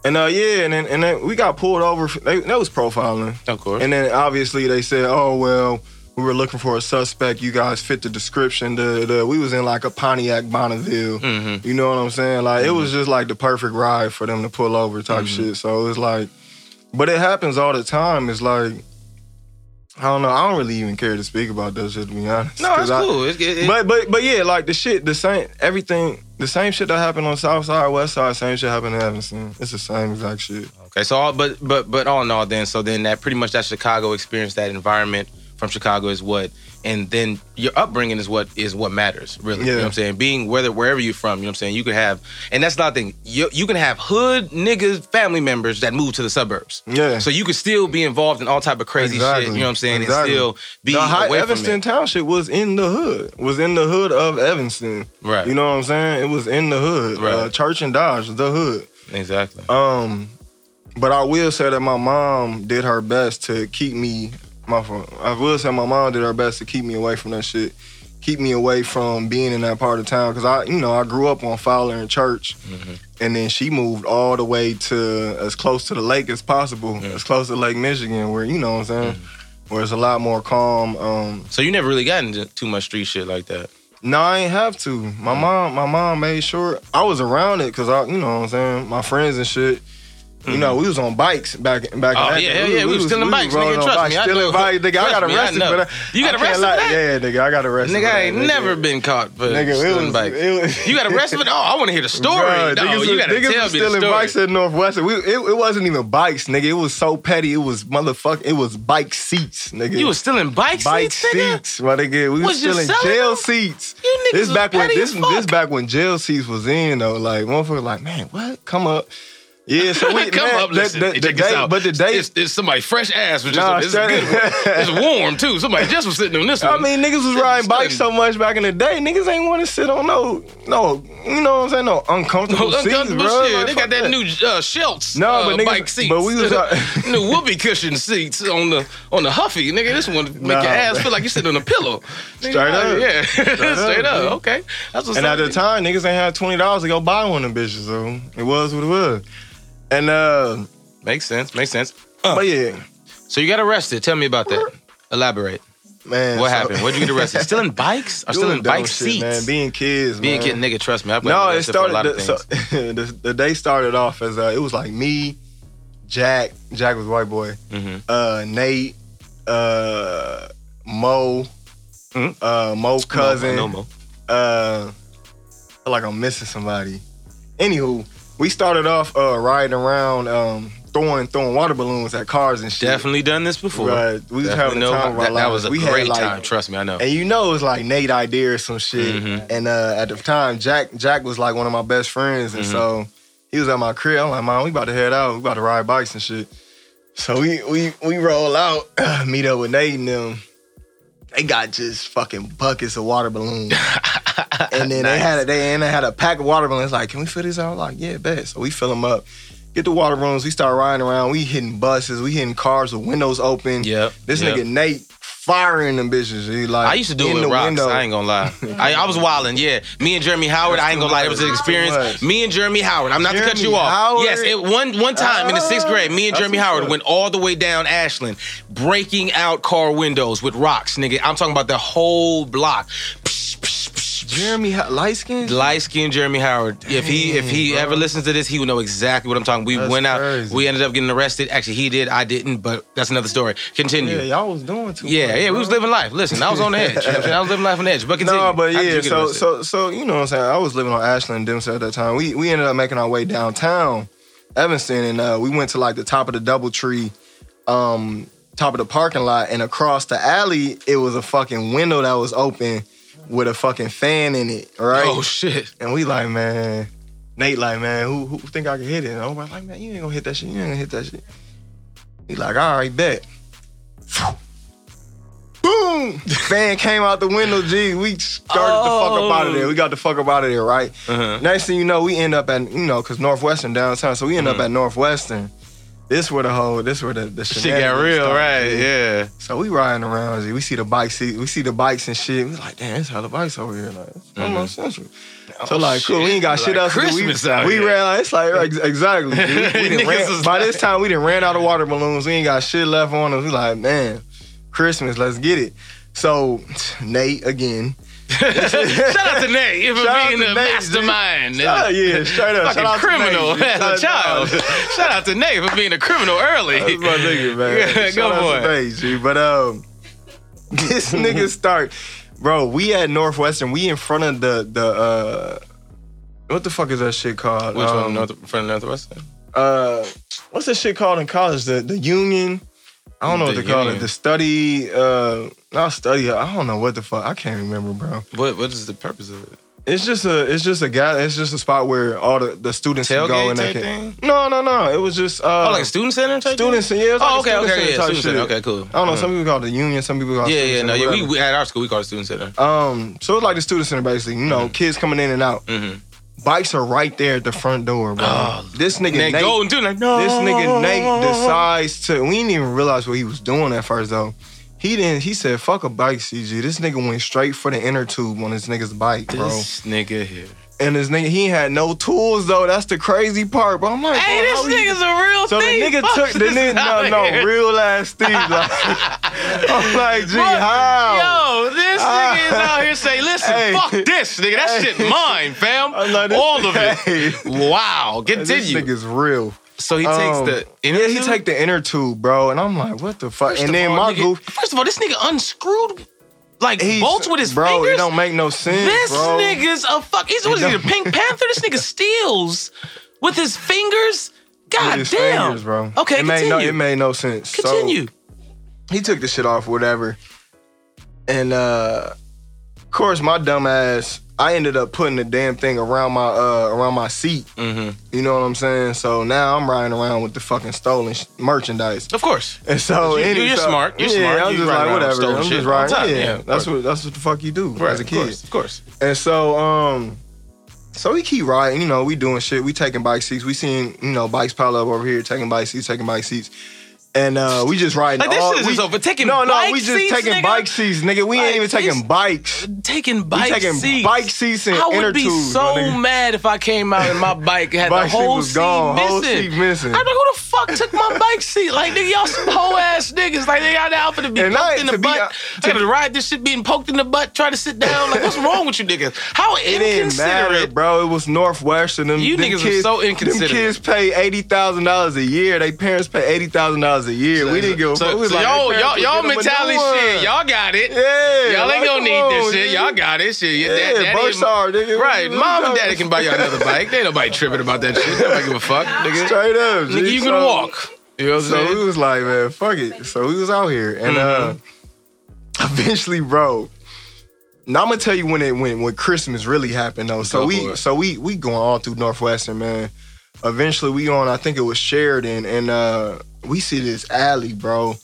S4: And uh, yeah, and then and then we got pulled over. They, that was profiling.
S3: Of course.
S4: And then obviously they said, "Oh well, we were looking for a suspect. You guys fit the description." The, the we was in like a Pontiac Bonneville.
S3: Mhm.
S4: You know what I'm saying? Like it was just like the perfect ride for them to pull over type
S3: Mm-hmm.
S4: shit. So it was like, but it happens all the time. It's like I don't know. I don't really even care to speak about that shit to be honest.
S3: No, it's
S4: I-
S3: cool. It, it, it-
S4: But but but yeah, like the shit, the same everything, the same shit that happened on South Side, West Side, same shit happened in Evanston. It's the same exact shit.
S3: Okay, so all, but but but all in all, then so then that pretty much that Chicago experience, that environment from Chicago is what, and then your upbringing is what is what matters really. You know what I'm saying? Being whether wherever you're from, you know what I'm saying. You could have, and that's the thing. You you can have hood niggas, family members that move to the suburbs.
S4: Yeah.
S3: So you could still be involved in all type of crazy shit. You know what I'm saying?
S4: Exactly.
S3: And still be
S4: the high
S3: away
S4: Evanston. Township was in the hood. Was in the hood of Evanston.
S3: Right.
S4: You know what I'm saying? It was in the hood.
S3: Right.
S4: Uh, Church and Dodge, the hood.
S3: Exactly.
S4: Um, but I will say that my mom did her best to keep me. My fault. I will say my mom did her best to keep me away from that shit. Keep me away from being in that part of town because I, you know, I grew up on Fowler and Church, mm-hmm. and then she moved all the way to as close to the lake as possible, as close to Lake Michigan, where you know what I'm saying, mm-hmm. where it's a lot more calm. Um,
S3: So you never really got into too much street shit like that.
S4: no, I ain't have to. My mm. mom, my mom made sure I was around it because I, you know what I'm saying, my friends and shit. You know, we was on bikes back back.
S3: Oh,
S4: in that
S3: yeah,
S4: day.
S3: hell yeah, we was stealing bikes, nigga, trust
S4: bikes,
S3: me, I
S4: stealing bikes, nigga. I got arrested for that.
S3: You got arrested for that?
S4: Yeah, nigga, I got arrested.
S3: Nigga, I ain't never been caught for
S4: Nigga,
S3: stealing bikes. you got arrested for? Oh, I want to hear the story.
S4: Niggas
S3: you
S4: was-
S3: got to tell me
S4: stealing bikes at Northwestern. We, it, wasn't even bikes, nigga. It was so petty. It was motherfucking. It was bike seats, nigga.
S3: You was stealing bike,
S4: bike
S3: seats, nigga?
S4: seats, my nigga. We was, stealing jail seats.
S3: You niggas
S4: this back when this this back when jail seats was in though. Like motherfucker, like man, what? Come up. Yeah, so we
S3: Come
S4: man,
S3: up,
S4: the-
S3: listen.
S4: the-
S3: Hey,
S4: the
S3: check this
S4: day-
S3: out.
S4: but the day,
S3: it's, it's somebody fresh ass was just
S4: Nah,
S3: on this. It's, a good one. it's warm too. Somebody just was sitting on this
S4: I
S3: one.
S4: mean, niggas was riding bikes so much back in the day. Niggas ain't want to sit on no, no, you know what I'm saying? No uncomfortable seats,
S3: uncomfortable
S4: bro.
S3: shit.
S4: Like,
S3: they got that, new uh, Shelts
S4: No,
S3: uh,
S4: but niggas-
S3: bike seats.
S4: but we was, uh,
S3: new whoopee cushion seats on the on the Huffy. Nigga, this one make
S4: Nah,
S3: your ass
S4: man.
S3: feel like you're sitting on a pillow. Nigga,
S4: Straight up.
S3: yeah, straight, up.
S4: up,
S3: Okay, that's what's
S4: And at the time, niggas ain't had twenty dollars to go buy one of them bitches. So it was what it was. And uh,
S3: makes sense. Makes sense.
S4: but yeah,
S3: So you got arrested. Tell me about that. Elaborate.
S4: man,
S3: What
S4: so-
S3: happened? Where'd you get arrested? Still in bikes? Or still
S4: Doing
S3: in
S4: dumb
S3: bike
S4: shit,
S3: seats?
S4: man. Being kids,
S3: Being
S4: man.
S3: kid, nigga, trust me. I've
S4: No, it
S3: for a
S4: started.
S3: lot of
S4: The,
S3: things.
S4: so, the, the day started off as uh, it was like me, Jack. Jack was white boy.
S3: Mhm.
S4: Uh, Nate, uh, Mo,
S3: Mhm.
S4: uh, Mo cousin.
S3: No, no,
S4: Uh, I feel like I'm missing somebody. Anywho, we started off uh, riding around, um, throwing throwing water balloons at cars and shit.
S3: Definitely done this before.
S4: Right. We was having the
S3: know
S4: time of our
S3: that, that was a
S4: We had,
S3: great
S4: like-
S3: time. Trust me, I know.
S4: And you know it was like Nate idea or some shit.
S3: Mhm.
S4: And uh, at the time, Jack Jack was like one of my best friends, and
S3: Mhm.
S4: so he was at my crib. I'm like, man, we about to head out. We about to ride bikes and shit. So we we we roll out, meet up with Nate and them. They got just fucking buckets of water balloons, and then they had a, they and they had a pack of water balloons. Like, can we fill these out? I'm like, yeah, bet. So we fill them up. Get the water balloons. We start riding around. We hitting buses. We hitting cars with windows open.
S3: Yep.
S4: This
S3: yep.
S4: nigga Nate firing them bitches. He like
S3: I used to do it
S4: in
S3: with
S4: the
S3: rocks.
S4: window.
S3: I ain't gonna lie. I, I was wilding. Yeah, me and Jeremy Howard. I ain't gonna lie. It was an experience. Me and Jeremy Howard. I'm not to cut you off.
S4: Howard?
S3: Yes, it, one one time in the sixth
S4: Ah,
S3: grade, me and Jeremy Howard went all the way down Ashland, breaking out car windows with rocks, nigga. I'm talking about the whole block. Psh, psh, psh, psh.
S4: Jeremy light skin.
S3: Light skinned Jeremy Howard. If he if he
S4: bro.
S3: ever listens to this, he will know exactly what I'm talking. We
S4: That's
S3: went out.
S4: crazy.
S3: We ended up getting arrested. Actually, he did. I didn't. But that's another story. Continue.
S4: Yeah, y'all was doing too.
S3: Yeah,
S4: much,
S3: yeah, we was living life. Listen, I was on the edge. You know what I'm saying? I was living life on the edge. But continue.
S4: No, but yeah, so so so you know what I'm saying. I was living on Ashland, Dempster at that time. We we ended up making our way downtown, Evanston, and uh, we went to like the top of the DoubleTree, um, top of the parking lot, and across the alley, it was a fucking window that was open with a fucking fan in it, right?
S3: Oh shit.
S4: And we like, man, Nate like, man, who who think I can hit it? And I'm like, man, you ain't gonna hit that shit. You ain't gonna hit that shit. He like, all right, bet. Boom! The fan came out the window, G. We started the fuck up out of there. We got the fuck up out of there, right?
S3: Uh-huh.
S4: Next thing you know, we end up at, you know, cause Northwestern downtown. So we end
S3: Mm-hmm.
S4: up at Northwestern. This where the whole, this where the, the
S3: Shit got real,
S4: started,
S3: right?
S4: G.
S3: Yeah.
S4: So we riding around, G. We see the bikes, we see the bikes and shit. We like, damn, it's hella bikes over here. Like, it's almost central. So like, cool. We ain't got
S3: Mm-hmm. Oh, Like
S4: shit else to do.
S3: Christmas
S4: We,
S3: out
S4: we
S3: here.
S4: ran. It's like ex- exactly. G. We, we done
S3: Niggas
S4: ran, by this time, we done ran out of water balloons. We ain't got shit left on us. We like, man, Christmas. Let's get it. So Nate again.
S3: Shout out to Nate for
S4: Shout out
S3: being the
S4: Nate,
S3: mastermind.
S4: Out, yeah, straight up.
S3: Fucking
S4: Shout out to
S3: criminal
S4: Nate,
S3: as a child. Shout out to Nate for being a criminal early.
S4: That's my nigga, man.
S3: Go
S4: out
S3: for
S4: to
S3: it.
S4: Nate, G. But um, this nigga start, bro. We at Northwestern. We in front of the the uh, what the fuck is that shit called?
S3: Which
S4: um,
S3: one? North, front of Northwestern?
S4: Uh, what's that shit called in college? The the union. I don't know what
S3: The
S4: they call it. The study, uh, not study. I don't know what the fuck. I can't remember, bro.
S3: What What is the purpose of it?
S4: It's just a, it's just a guy. It's just a spot where all the, the students can go and they can.
S3: thing?
S4: No, no, no. It was just uh,
S3: Oh, like a student center type
S4: students.
S3: Thing?
S4: Yeah, it was
S3: Oh, okay,
S4: student
S3: okay, yeah,
S4: type
S3: student center. Okay, cool.
S4: I don't know.
S3: Uh-huh.
S4: Some people call it the union. Some people call it
S3: Yeah,
S4: student
S3: yeah, no,
S4: center,
S3: yeah. We, we at our school we call it student center.
S4: Um, so it's like the student center basically. You know, kids coming in and out.
S3: Mm-hmm.
S4: Bikes are right there at the front door, bro.
S3: Oh,
S4: this nigga
S3: Nate
S4: Nate,
S3: too. Like no.
S4: this nigga Nate decides to. We didn't even realize what he was doing at first though. He didn't. He said, "Fuck a bike, CG." This nigga went straight for the inner tube on this nigga's bike, bro.
S3: This nigga here.
S4: And this nigga, he had no tools though. That's the crazy part, bro. I'm like,
S3: Hey, this nigga's a real
S4: So the nigga
S3: Fuck
S4: took the nigga, no,
S3: here.
S4: no, real ass Steve. Like, I'm like, gee,
S3: What?
S4: how?
S3: Yo, this
S4: Ah.
S3: nigga is out here saying, listen,
S4: Hey.
S3: fuck this, nigga. That
S4: Hey.
S3: shit mine, fam.
S4: Like,
S3: All of it.
S4: Hey.
S3: Wow.
S4: This nigga's real.
S3: So he takes
S4: Um,
S3: the inner tube.
S4: yeah, he
S3: tube?
S4: take the inner tube, bro, and I'm like, what the fuck?
S3: First
S4: and then
S3: all,
S4: my
S3: nigga-
S4: goof,
S3: First of all, this nigga unscrewed like
S4: he's
S3: bolts with his
S4: bro.
S3: fingers.
S4: It don't make no sense,
S3: this
S4: bro.
S3: nigga's a fuck. He's what is he, the Pink Panther? This nigga steals with his fingers. God
S4: his
S3: damn.
S4: fingers, bro.
S3: Okay,
S4: it made
S3: continue.
S4: no, it made no sense. So,
S3: continue.
S4: he took the shit off, whatever. And uh course, my dumb ass, I ended up putting the damn thing around my uh around my seat.
S3: Mm-hmm.
S4: You know what I'm saying? So now I'm riding around with the fucking stolen sh- merchandise.
S3: Of course.
S4: And so
S3: You-
S4: any-
S3: you're
S4: so-
S3: smart. You're
S4: yeah,
S3: smart.
S4: I'm
S3: You
S4: just like whatever. I'm just riding.
S3: time.
S4: Yeah,
S3: Yeah,
S4: that's what that's what the fuck you do
S3: Right,
S4: as a kid.
S3: of course, of course.
S4: And so, um, so we keep riding. You know, we doing shit. We taking bike seats. We seeing you know bikes pile up over here, taking bike seats, taking bike seats. And uh, we just riding.
S3: Like, this
S4: all,
S3: shit is
S4: we,
S3: over. Taking
S4: no, no, we just
S3: seats,
S4: taking
S3: nigga?
S4: bike seats, nigga. We
S3: Bike
S4: ain't even taking bikes.
S3: Taking
S4: We
S3: bike
S4: taking
S3: seats.
S4: bike seats and
S3: I would be
S4: tubes.
S3: so mad if I came out and my bike had
S4: Bike
S3: the whole seat
S4: gone,
S3: missing.
S4: whole seat missing.
S3: I'm like, who the fuck took my bike seat? Like, nigga, y'all some hoe ass niggas. Like, they got out for to be
S4: And
S3: poked
S4: I-
S3: in the
S4: to be
S3: butt.
S4: hon-
S3: I gotta ride this shit being poked in the butt, try to sit down. Like, what's wrong with you niggas? How
S4: It didn't matter,
S3: inconsiderate.
S4: bro. It was Northwestern. Them,
S3: You
S4: them
S3: niggas are
S4: kids,
S3: so inconsiderate.
S4: Them kids pay eighty thousand dollars a year. They parents pay eighty thousand dollars a year. we didn't go.
S3: so.
S4: We was
S3: so
S4: like,
S3: y'all, y'all, y'all
S4: would get them a
S3: mentality shit. Y'all got it.
S4: Yeah,
S3: Y'all
S4: like,
S3: ain't gonna need
S4: on,
S3: this shit.
S4: nigga.
S3: Y'all got it. Shit. Your
S4: Yeah,
S3: dad, daddy
S4: both
S3: and-
S4: nigga.
S3: Right, mom and daddy can buy y'all another bike. They ain't nobody tripping about that shit. Don't give a fuck, nigga.
S4: Straight up,
S3: Nigga, you can
S4: So-
S3: walk. You know what I'm
S4: So
S3: saying?
S4: we was like, man, fuck it. So we was out here, and uh,
S3: Mm-hmm.
S4: eventually, bro. Now I'm gonna tell you when it when when Christmas really happened though. So
S3: Go
S4: we so we we going all through Northwestern, man. Eventually we on I think it was Sheridan, and uh we see this alley, bro.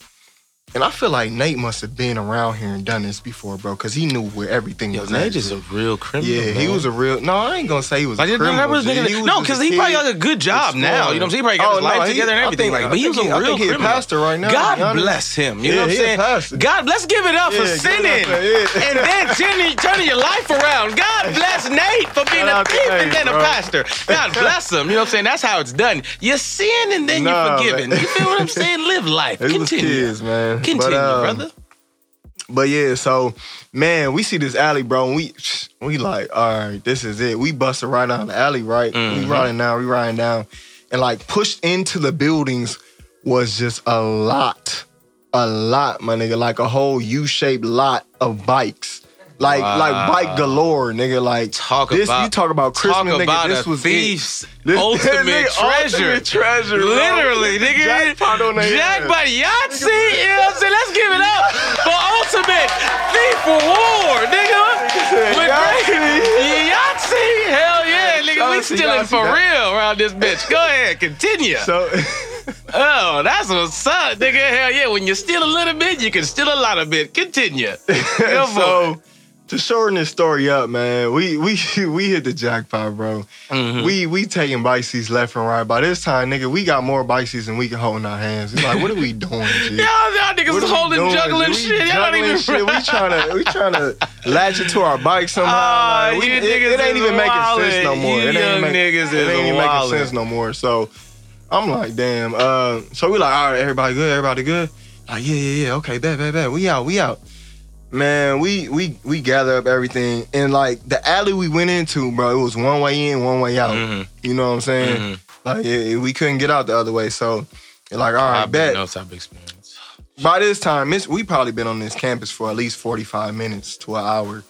S4: And I feel like Nate must have been around here and done this before, bro, because he knew where everything
S3: Yo,
S4: was.
S3: Nate
S4: at.
S3: is a real criminal.
S4: yeah, he was a real. No, I ain't gonna say he was
S3: Like,
S4: a criminal.
S3: that was nigga- no, because he probably got a good job now. You know what I'm saying? He probably got
S4: Oh,
S3: his life
S4: he-
S3: together and everything.
S4: think-
S3: like, but he was a
S4: he- I
S3: real
S4: think he a
S3: criminal.
S4: pastor right now,
S3: God bless him. You
S4: Yeah,
S3: know what I'm saying?
S4: pastor.
S3: God, let's give it up for
S4: Yeah, up
S3: sinning
S4: yeah.
S3: and then turning, turning your life around. God bless Nate for being a thief and then a pastor. God bless him. You know what I'm saying? That's how it's done. You sin and then you're forgiven. You feel what I'm saying? Live life. Continue.
S4: man.
S3: Continue,
S4: But, um,
S3: brother.
S4: But yeah, so man, we see this alley, bro, and we we like, all right, this is it. We busted right down the alley, right? We
S3: Mhm.
S4: riding down, we riding down, and like pushed into the buildings was just a lot, a lot, my nigga, like a whole U-shaped lot of bikes. Like
S3: Wow.
S4: like bike galore, nigga. Like
S3: Talk
S4: this,
S3: about
S4: you talk about Christmas,
S3: talk
S4: nigga.
S3: about
S4: this was
S3: thief's.
S4: This-
S3: ultimate
S4: nigga,
S3: treasure.
S4: ultimate treasure, bro.
S3: Literally, nigga.
S4: Jackpot on their
S3: Jackpot. Yahtzee. You know what I'm saying? Let's give it up for ultimate thief reward, nigga. With
S4: Yahtzee.
S3: Yahtzee. Hell yeah, nigga. We stealing for real around this bitch. Go ahead, continue.
S4: So
S3: oh, that's what's up, nigga. Hell yeah. When you steal a little bit, you can steal a lot of bit. Continue.
S4: So to shorten this story up, man, we we we hit the jackpot, bro.
S3: Mhm.
S4: We we taking bike seats left and right. By this time, nigga, we got more bike seats than we can hold in our hands. It's like, what are we doing, G?
S3: Y'all, y'all niggas is holding, juggling shit. Y'all not even
S4: shit. We trying to we trying to latch it to our bike somehow.
S3: Ah,
S4: Like, we- it,
S3: niggas
S4: it ain't even making sense no more.
S3: You
S4: it ain't make-
S3: niggas
S4: it
S3: is
S4: ain't even making sense no more. So I'm like, damn. Uh, so we like, all right, everybody good, everybody good. Like, yeah, yeah, yeah. Okay, bet, bet, bet. We out, we out. Man, we we we gather up everything and like the alley we went into, bro. It was one way in, one way out.
S3: Mhm.
S4: You know what I'm saying?
S3: Mhm.
S4: Like yeah, we couldn't get out the other way. So like, all right,
S3: I've been
S4: bet.
S3: no type experience.
S4: By this time, it's, we probably been on this campus for at least 45 minutes to an hour.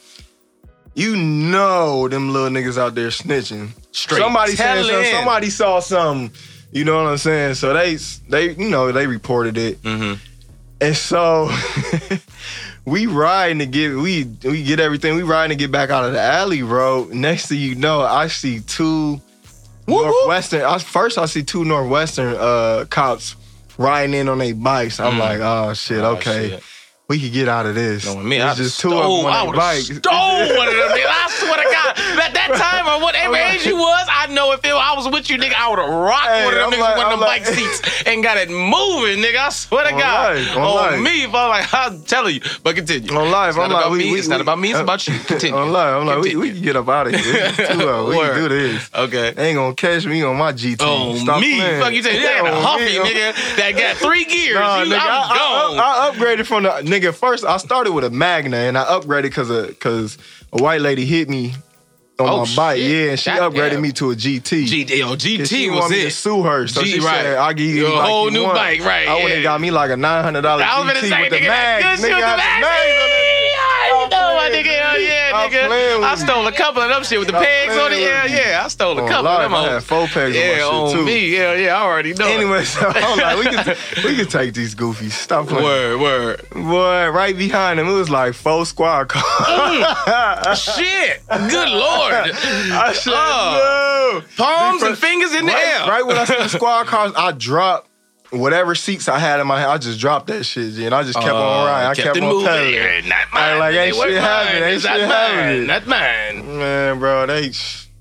S4: You know them little niggas out there snitching.
S3: Straight
S4: somebody
S3: telling.
S4: something, somebody saw something. You know what I'm saying? So they they you know they reported it.
S3: Mhm.
S4: And so we riding to get we we get everything. We riding to get back out of the alley, bro. Next thing you know, I see two Northwestern. I, first, I see two Northwestern uh, cops riding in on their bikes. I'm
S3: Mm.
S4: like, oh shit,
S3: Oh,
S4: okay,
S3: shit.
S4: We could get out of this.
S3: Knowing me,
S4: It's
S3: I
S4: just two of
S3: stole,
S4: them
S3: I
S4: on
S3: would have
S4: bikes.
S3: stole one of them. nigga. I swear to God, at that time or whatever
S4: like-
S3: age you was, I know if it, I was with you, nigga, I would have rocked
S4: Hey,
S3: one of them
S4: I'm
S3: niggas
S4: like-
S3: with one of them
S4: I'm
S3: bike seats and got it moving, nigga. I swear to
S4: On
S3: God.
S4: life, on
S3: on
S4: life.
S3: me, if I'm like, I'm telling you. But continue.
S4: On live,
S3: It's
S4: I'm like,
S3: about
S4: we,
S3: me.
S4: we,
S3: it's not about me. It's
S4: uh,
S3: about you. Continue.
S4: On live, I'm like, we, we can get up out of here. It's two us. We can do this.
S3: Okay.
S4: They ain't gonna catch me on my GT.
S3: Oh,
S4: Stop
S3: me.
S4: playing.
S3: Fuck you saying? You got a Huffy, nigga, that got three gears.
S4: Nah, nigga,
S3: I'm gone.
S4: I, I upgraded from the nigga. First, I started with a Magna, and I upgraded because a because a white lady hit me on
S3: Oh,
S4: my bike.
S3: shit.
S4: Yeah, and she
S3: Goddamn.
S4: upgraded me to a GT.
S3: G, yo, GT
S4: she
S3: was
S4: want me to
S3: it.
S4: sue her, so
S3: G,
S4: she
S3: right.
S4: said, "I'll give you a
S3: whole new
S4: want."
S3: bike, right,
S4: I went
S3: yeah.
S4: and got me like a nine hundred dollar
S3: I was
S4: GT
S3: say,
S4: with the
S3: nigga,
S4: mags.
S3: good shit with
S4: Nigga,
S3: the
S4: had
S3: mags.
S4: the mags on it.
S3: Yeah, you know, my nigga, hell yeah,
S4: I
S3: nigga. I stole a couple of them shit with the pegs on it. Yeah, yeah. I stole a couple of them.
S4: I had four pegs
S3: yeah, on
S4: too.
S3: me. Yeah, yeah. I already know.
S4: Anyway, so I'm like, we can we can take these goofies. Stop playing.
S3: Word, word.
S4: Boy, right behind him, it was like four squad cars. Mm.
S3: Shit. Good lord.
S4: I said,
S3: Oh. Palms and fingers in the air.
S4: Right when I see the squad cars, I dropped whatever seats I had in my. I just dropped that shit, G, and I just kept on riding. I kept,
S3: it
S4: on pedaling.
S3: Not mine.
S4: like, ain't shit happening, ain't shit happening.
S3: Not mine.
S4: Man, bro, they.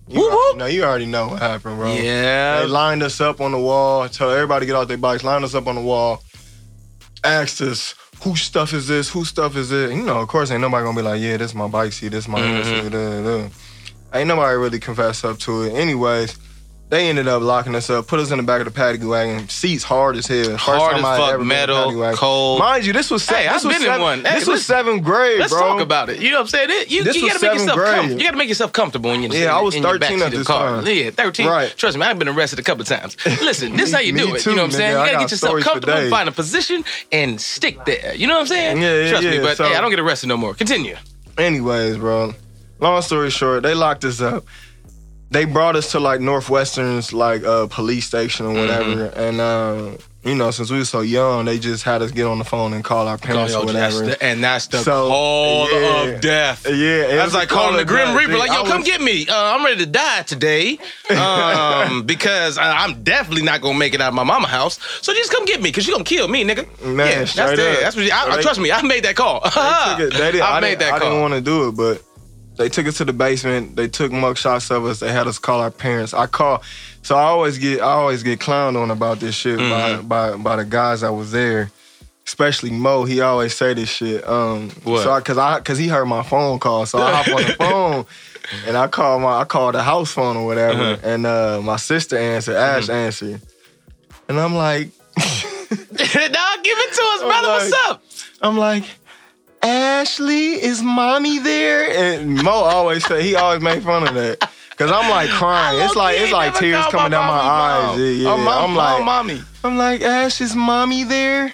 S4: You,
S3: Whoop, whoop.
S4: know, you already know what happened, bro.
S3: Yeah.
S4: They lined us up on the wall, told everybody to get off their bikes, lined us up on the wall, asked us, whose stuff is this? Whose stuff is it? You know, of course, ain't nobody gonna be like, yeah, this is my bike seat, this is my
S3: Mhm.
S4: da, da. Ain't nobody really confessed up to it. Anyways, they ended up locking us up, put us in the back of the paddy wagon, seats hard as hell. First
S3: Hard
S4: time
S3: as
S4: I
S3: fuck,
S4: ever been in a
S3: metal, cold.
S4: Mind you, this was se-
S3: Hey,
S4: this
S3: I've
S4: was
S3: been in
S4: seven-
S3: one. Hey,
S4: this was seventh grade,
S3: Let's
S4: bro.
S3: talk about it. You know what I'm saying? It- You, you gotta make yourself comfortable. You gotta make yourself comfortable when you're
S4: Yeah, I was
S3: in
S4: 13
S3: backseat
S4: at
S3: the
S4: this
S3: car.
S4: time.
S3: Yeah, 13.
S4: Right.
S3: Trust me, I've been arrested a couple times. Listen, this is how you do it. you know what I'm saying? You gotta
S4: got
S3: get yourself comfortable, find a position, and stick there. You know what I'm saying?
S4: Yeah, yeah,
S3: Trust me, but hey, I don't get arrested no more. Continue.
S4: Anyways, bro. Long story short, they locked us up. They brought us to like Northwestern's like uh police station or whatever. And uh, you know, since we were so young, they just had us get on the phone and call our parents or
S3: That's
S4: whatever.
S3: the- and that's the
S4: So,
S3: call
S4: yeah.
S3: of death.
S4: yeah, it
S3: That's
S4: was
S3: like calling the Grim. Reaper, like, yo, come get me. Uh, I'm ready to die today um, because I, I'm definitely not gonna make it out of my mama house. So just come get me because you gonna kill me, nigga.
S4: Man,
S3: yeah, that's the, that's what. You, I,
S4: they-
S3: trust me, I made that call.
S4: They it- they did-
S3: I
S4: I
S3: made that
S4: I didn't want to do it, but they took us to the basement. They took mug shots of us. They had us call our parents. I call, so I always get I always get clowned on about this shit
S3: Mm-hmm.
S4: by, by by the guys that was there. Especially Mo, he always say this shit. Um,
S3: What?
S4: So I, cause I, cause he heard my phone call, so I hop on the phone, and I call my, I call the house phone or whatever,
S3: Uh-huh.
S4: and uh, my sister answered, Ash
S3: Mm-hmm.
S4: answered, and I'm like,
S3: Dog, give it to us,
S4: I'm
S3: brother. What's up?
S4: I'm like, Ashley, is mommy there? And Mo always say he always made fun of that. Cause I'm like crying. It's like it's like tears coming
S3: called
S4: down my
S3: mommy
S4: eyes. Yeah, yeah.
S3: Oh, mom,
S4: I'm like,
S3: mommy.
S4: I'm like, Ash, is mommy there?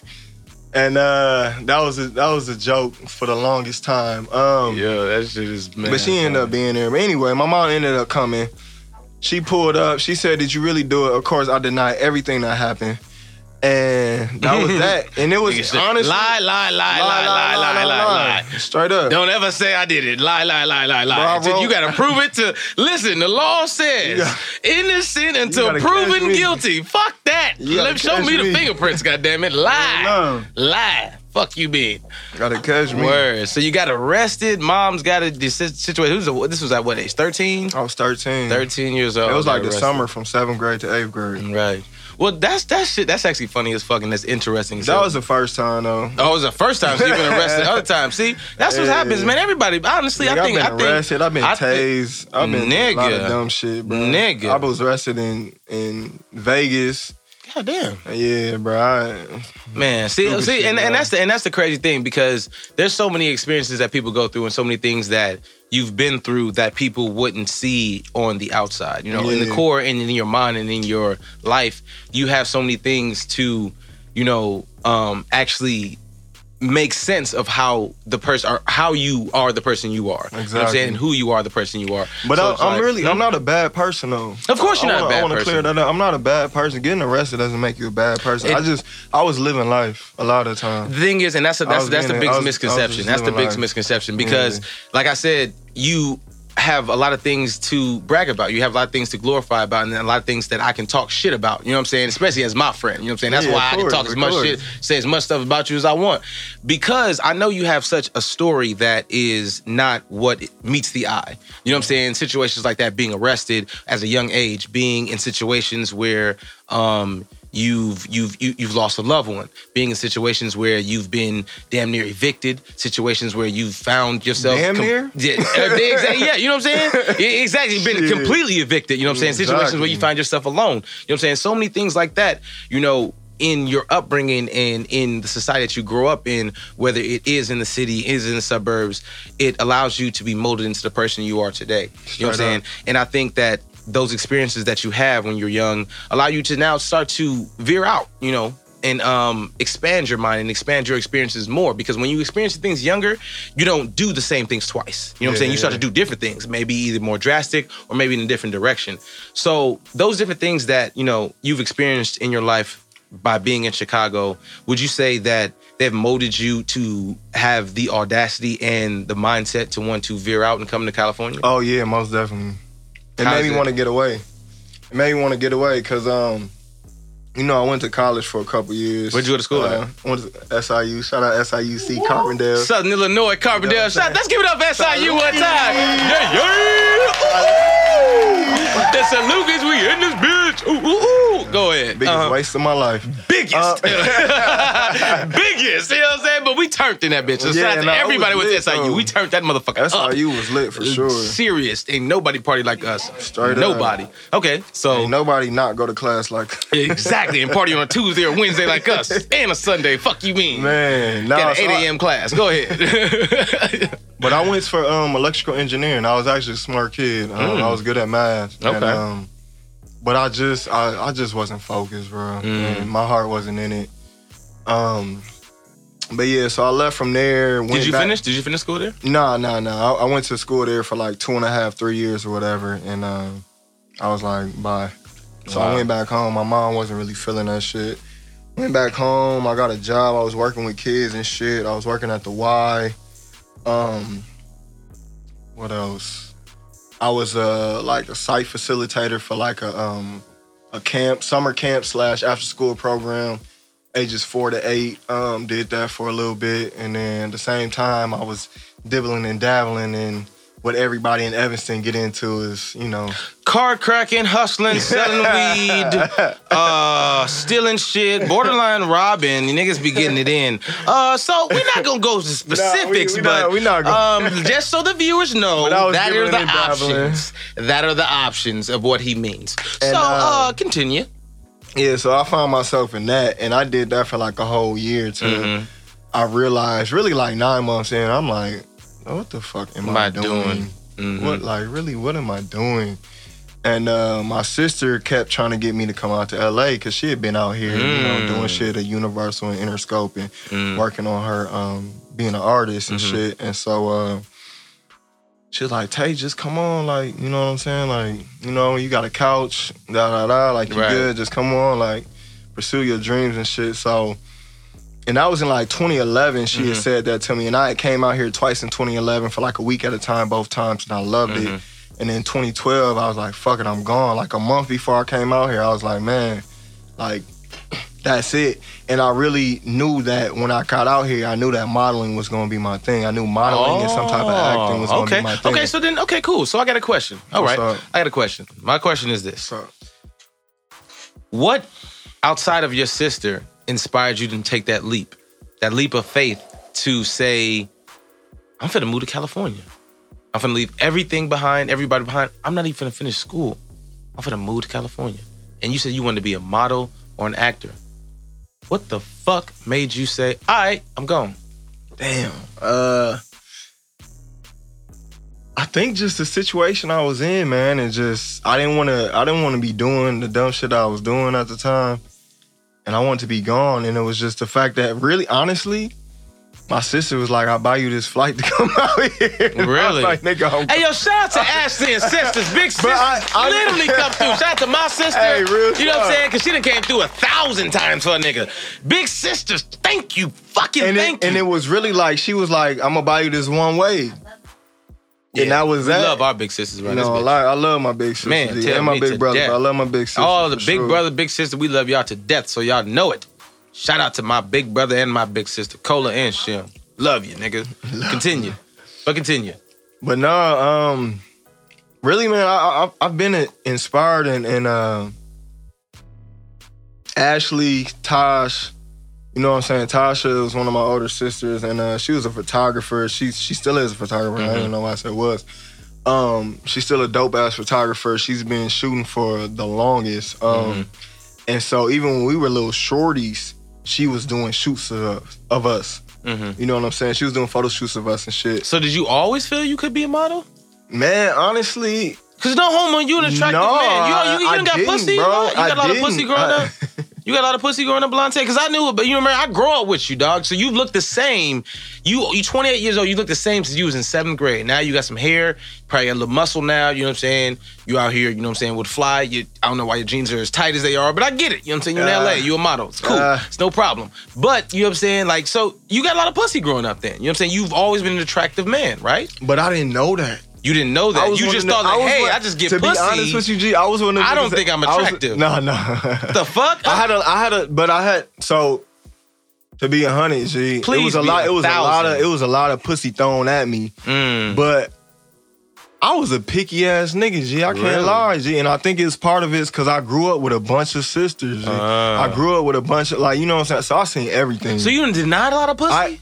S4: And uh, that was a, that was a joke for the longest time. Um,
S3: Yeah, that shit is man.
S4: but she ended up being there. But anyway, my mom ended up coming. She pulled up. She said, "Did you really do it?" Of course, I denied everything that happened, and that was that. And it was honestly
S3: lie, lie, lie, lie, lie, lie, lie, lie.
S4: Straight up.
S3: Don't ever say I did it. Lie, lie, lie, lie, lie.
S4: Bro, wrote-
S3: you gotta prove it to listen. The law says
S4: Yeah.
S3: innocent until proven guilty. Fuck that. Let show
S4: catch
S3: me the fingerprints. Goddamn it. Lie, lie. Fuck you, being
S4: Gotta catch me.
S3: word. So you got arrested. Mom's got a situation. Who's a, this was at what age? Thirteen.
S4: I was 13.
S3: 13 years old.
S4: It was like the
S3: arrested.
S4: summer from seventh grade to eighth grade.
S3: Right. Well, that's that shit. That's actually funny as fucking. That's interesting.
S4: That was the first time though.
S3: Oh, it was the first time. You've been arrested other times. See, that's what
S4: Yeah.
S3: happens, man. Everybody, honestly,
S4: Nigga,
S3: I think,
S4: I've
S3: I
S4: been
S3: think,
S4: arrested. I've been
S3: I
S4: tased. I've been a lot of dumb shit, bro.
S3: Nigga.
S4: I was arrested in in Vegas.
S3: God damn,
S4: Yeah, bro. I,
S3: man. See, see,
S4: shit,
S3: and, and that's the and that's the crazy thing because there's so many experiences that people go through and so many things that you've been through that people wouldn't see on the outside. You know, in the core and in your mind and in your life, you have so many things to, you know, um, actually make sense of how the person or how you are the person you are. You know I'm
S4: Exactly.
S3: saying? And who you are the person you are.
S4: but
S3: So
S4: I, I'm
S3: like-
S4: really, I'm hmm? not a bad person though.
S3: Of course you're
S4: I
S3: not
S4: wanna-
S3: bad
S4: I wanna
S3: person.
S4: clear that up. I'm not a bad person. Getting arrested doesn't make you a bad person.
S3: It-
S4: I just, I was living life a lot of the time.
S3: The thing is, and that's a, that's that's the biggest
S4: I was- I was
S3: misconception. That's the biggest misconception because, like I said, you have a lot of things to brag about. You have a lot of things to glorify about, and a lot of things that I can talk shit about. You know what I'm saying? Especially as my friend. You know what I'm saying? That's
S4: Yeah,
S3: why
S4: of
S3: I can talk as much
S4: course.
S3: shit, say as much stuff about you as I want, because I know you have such a story that is not what meets the eye. You know what I'm saying? Situations like that, being arrested as a young age, being in situations where um, you've you've you, you've lost a loved one, being in situations where you've been damn near evicted, situations where you've found yourself
S4: Damn near?
S3: yeah, exactly, yeah, you know what I'm saying? Exactly, been completely evicted. You know what I'm saying? Situations where you find yourself alone. You know what I'm saying? So many things like that. You know. In your upbringing and in the society that you grow up in, whether it is in the city, is in the suburbs, it allows you to be molded into the person you are today. You know what I'm saying? And I think that those experiences that you have when you're young allow you to now start to veer out, you know, and um, expand your mind and expand your experiences more. Because when you experience things younger, you don't do the same things twice. You know what I'm saying? You start
S4: yeah.
S3: to do different things, maybe either more drastic or maybe in a different direction. So those different things that you know you've experienced in your life by being in Chicago, would you say that they've molded you to have the audacity and the mindset to want to veer out and come to California?
S4: Oh yeah, most definitely. It
S3: How's
S4: made me want to get away. It made me want to get away because um, you know, I went to college for a couple years.
S3: Where'd you go to school
S4: Uh, I went to SIU. Shout out SIUC Carbondale.
S3: Southern Illinois, Carbondale.
S4: You know
S3: Shout, let's give it up for SIU one time. Yeah, yeah. The Salukis, we in this bitch. Ooh, ooh, ooh. Go ahead.
S4: Biggest
S3: Uh-huh.
S4: waste of my life.
S3: Biggest.
S4: Uh,
S3: Biggest. You know what I'm saying? But we turned in that bitch.
S4: Yeah, nah,
S3: everybody
S4: was lit,
S3: SIU.
S4: though.
S3: We turned that motherfucker up.
S4: SIU was lit for sure.
S3: Serious. Ain't nobody party like us.
S4: Straight up.
S3: nobody. Okay, so
S4: Ain't nobody not go to class like
S3: exactly, and party on a Tuesday or Wednesday like us, and a Sunday. Fuck you mean?
S4: man. Nah,
S3: Got an 8
S4: I-
S3: a.m. class. Go ahead.
S4: But I went for um, electrical engineering. I was actually a smart kid. Um,
S3: Mm.
S4: I was good at math. And,
S3: Okay.
S4: um, but I just I, I just wasn't focused, bro.
S3: Mm.
S4: My heart wasn't in it. Um, but yeah, so I left from there.
S3: Did you
S4: back-
S3: finish? Did you finish school there?
S4: Nah, nah, nah. I, I went to school there for like two and a half, three years or whatever, and um, I was like, bye. So
S3: Wow.
S4: I went back home. My mom wasn't really feeling that shit. Went back home. I got a job. I was working with kids and shit. I was working at the Y. Um, what else? I was uh like a site facilitator for like a um a camp, summer camp slash after school program, ages four to eight. Um, did that for a little bit, and then at the same time I was dibbling and dabbling in what everybody in Evanston get into is you know
S3: car cracking, hustling, selling weed, uh, stealing shit, borderline robbing. You niggas be getting it in. Uh, so we're not gonna go to specifics,
S4: we
S3: but
S4: not- we not gonna-
S3: um, just so the viewers know
S4: But I was
S3: that are the options. That are the options of what he means.
S4: And,
S3: so uh,
S4: uh,
S3: continue.
S4: yeah. So I found myself in that, and I did that for like a whole year too.
S3: Mhm.
S4: I realized really like nine months in, I'm like, what the fuck am,
S3: Am
S4: I,
S3: I
S4: doing?
S3: doing? Mhm.
S4: What like really? What am I doing? And uh, my sister kept trying to get me to come out to LA because she had been out here, you know,
S3: Mm.
S4: doing shit at Universal and Interscope and
S3: Mm.
S4: working on her um, being an artist and
S3: Mhm.
S4: shit. And so uh, she was like, Tay, just come on, like, you know what I'm saying? Like, you know, you got a couch, da da da, like you
S3: Right.
S4: good, just come on, like, pursue your dreams and shit. So and that was in like 2011. She
S3: Mhm.
S4: had said that to me, and I had came out here twice in 2011 for like a week at a time, both times, and I loved
S3: Mhm.
S4: it. And then 2012, I was like, "Fuck it, I'm gone." Like a month before I came out here, I was like, "Man, like that's it." And I really knew that when I got out here, I knew that modeling was gonna be my thing. I knew modeling and some type of acting was gonna
S3: Oh, okay.
S4: be my thing.
S3: Okay, okay, so then, okay, cool. So I got a question. All
S4: What's
S3: right,
S4: up?
S3: I got a question. My question is this:
S4: So,
S3: What outside of your sister inspired you to take that leap, that leap of faith to say, "I'm finna move to California. I'm finna leave everything behind, everybody behind. I'm not even finna finish school. I'm finna move to California." And you said you wanted to be a model or an actor. What the fuck made you say, "All right, I'm gone"?
S4: damn. Uh, I think just the situation I was in, man, and just I didn't want to. I didn't want to be doing the dumb shit I was doing at the time, and I wanted to be gone. And it was just the fact that, really, honestly, my sister was like, "I'll buy you this flight to come out here." And I was
S3: Really?
S4: like, nigga, I'm
S3: Hey yo, shout out to Ashley and sisters, big sisters,
S4: I- I-
S3: literally come through. Shout out to my sister.
S4: Hey, real
S3: you know what I'm saying? Cause she done came through a thousand times for a nigga. Big sisters, thank you, fucking
S4: and
S3: thank
S4: it,
S3: you.
S4: and it was really like she was like, "I'm gonna buy you this one way." And that was
S3: we love our big sisters,
S4: You
S3: right?
S4: know, like, I love my big sisters.
S3: Man, tell
S4: and my
S3: me
S4: big brother. I love my big sister.
S3: All the big
S4: sure.
S3: brother, big sister, we love y'all to death, so y'all know it. Shout out to my big brother and my big sister, Cola and Shim. Love you, nigga. Continue. But continue.
S4: But no, um, really, man, I, I I've been inspired and and uh, Ashley, Tosh, you know what I'm saying. Tasha was one of my older sisters, and uh, she was a photographer. She she still is a photographer. I
S3: Mhm.
S4: don't know why I said was. Um, she's still a dope ass photographer. She's been shooting for the longest. Um, and so even when we were little shorties, she was doing shoots of us, of us.
S3: hmm
S4: You know what I'm saying? She was doing photo shoots of us and shit.
S3: So did you always feel you could be a model?
S4: Man, honestly,
S3: Cause no homo, you an attractive
S4: no,
S3: man. You, you, you,
S4: I
S3: got pussy,
S4: bro.
S3: You got
S4: I
S3: a lot of
S4: didn't.
S3: pussy growing
S4: I-
S3: up. You got a lot of pussy growing up, Blonte? Because I knew it, but you remember, I grew up with you, dog. So you look the same. You you 28 years old. You look the same since you was in seventh grade. Now you got some hair, probably a little muscle now. You know what I'm saying? You out here, you know what I'm saying, with fly. You, I don't know why your jeans are as tight as they are, but I get it. You know what I'm saying? You're in
S4: Uh,
S3: LA. You a model. It's cool.
S4: uh.
S3: it's no problem. But you know what I'm saying? Like, so you got a lot of pussy growing up then. You know what I'm saying? You've always been an attractive man, right?
S4: But I didn't know that.
S3: You didn't know that. You just thought that, hey, I just get
S4: to
S3: pussy.
S4: be honest with you, G, I was one of the
S3: I don't think I'm attractive.
S4: No, no.
S3: the fuck?
S4: I had a, I had a, but I had so to be a hundred, G.
S3: Please it
S4: was a
S3: be
S4: lot.
S3: a
S4: It was a lot of. It was a lot of pussy thrown at me,
S3: Mm.
S4: but. I was a picky ass nigga, G. I can't
S3: Really?
S4: lie, G. And I think it's part of it's because I grew up with a bunch of sisters. G.
S3: Ah.
S4: I grew up with a bunch of like you know what I'm saying. So I seen everything.
S3: So you denied a lot of pussy?
S4: I-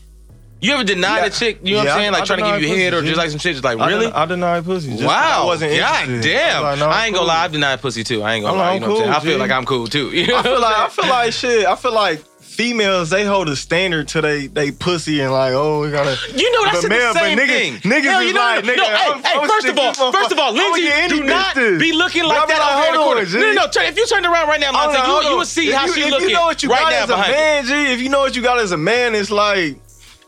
S3: you ever denied
S4: Yeah.
S3: a chick, you know what I'm saying? Like
S4: I
S3: trying to give you
S4: denied
S3: head or just like some shit, just like,
S4: I
S3: really?
S4: den- I denied pussy. Just
S3: wow.
S4: I wasn't
S3: God
S4: interested.
S3: damn.
S4: I, like, no,
S3: I ain't gonna lie, I've denied pussy too. I ain't gonna
S4: I'm
S3: lie.
S4: like,
S3: You know what I'm saying?
S4: cool,
S3: I feel like I'm cool too. You know
S4: I feel like I feel like shit. I feel like females they hold a standard to they they pussy and like oh we gotta.
S3: You know that's
S4: But
S3: the
S4: man, but
S3: same
S4: niggas-
S3: thing.
S4: niggas
S3: Hell, you know,
S4: like, nigga,
S3: no, hey,
S4: I'm-
S3: hey,
S4: I'm
S3: first of all, first of all, Lindsay, do not be looking like
S4: Y'all
S3: that
S4: be like,
S3: out the
S4: hold on, G.
S3: No, no, no. turn- If you turned around right now, Monte, you, you would see
S4: If
S3: how
S4: you,
S3: she
S4: if
S3: looking
S4: you know what you
S3: right
S4: got
S3: now
S4: as a
S3: behind you.
S4: man, G. If you know what you got as a man, it's like,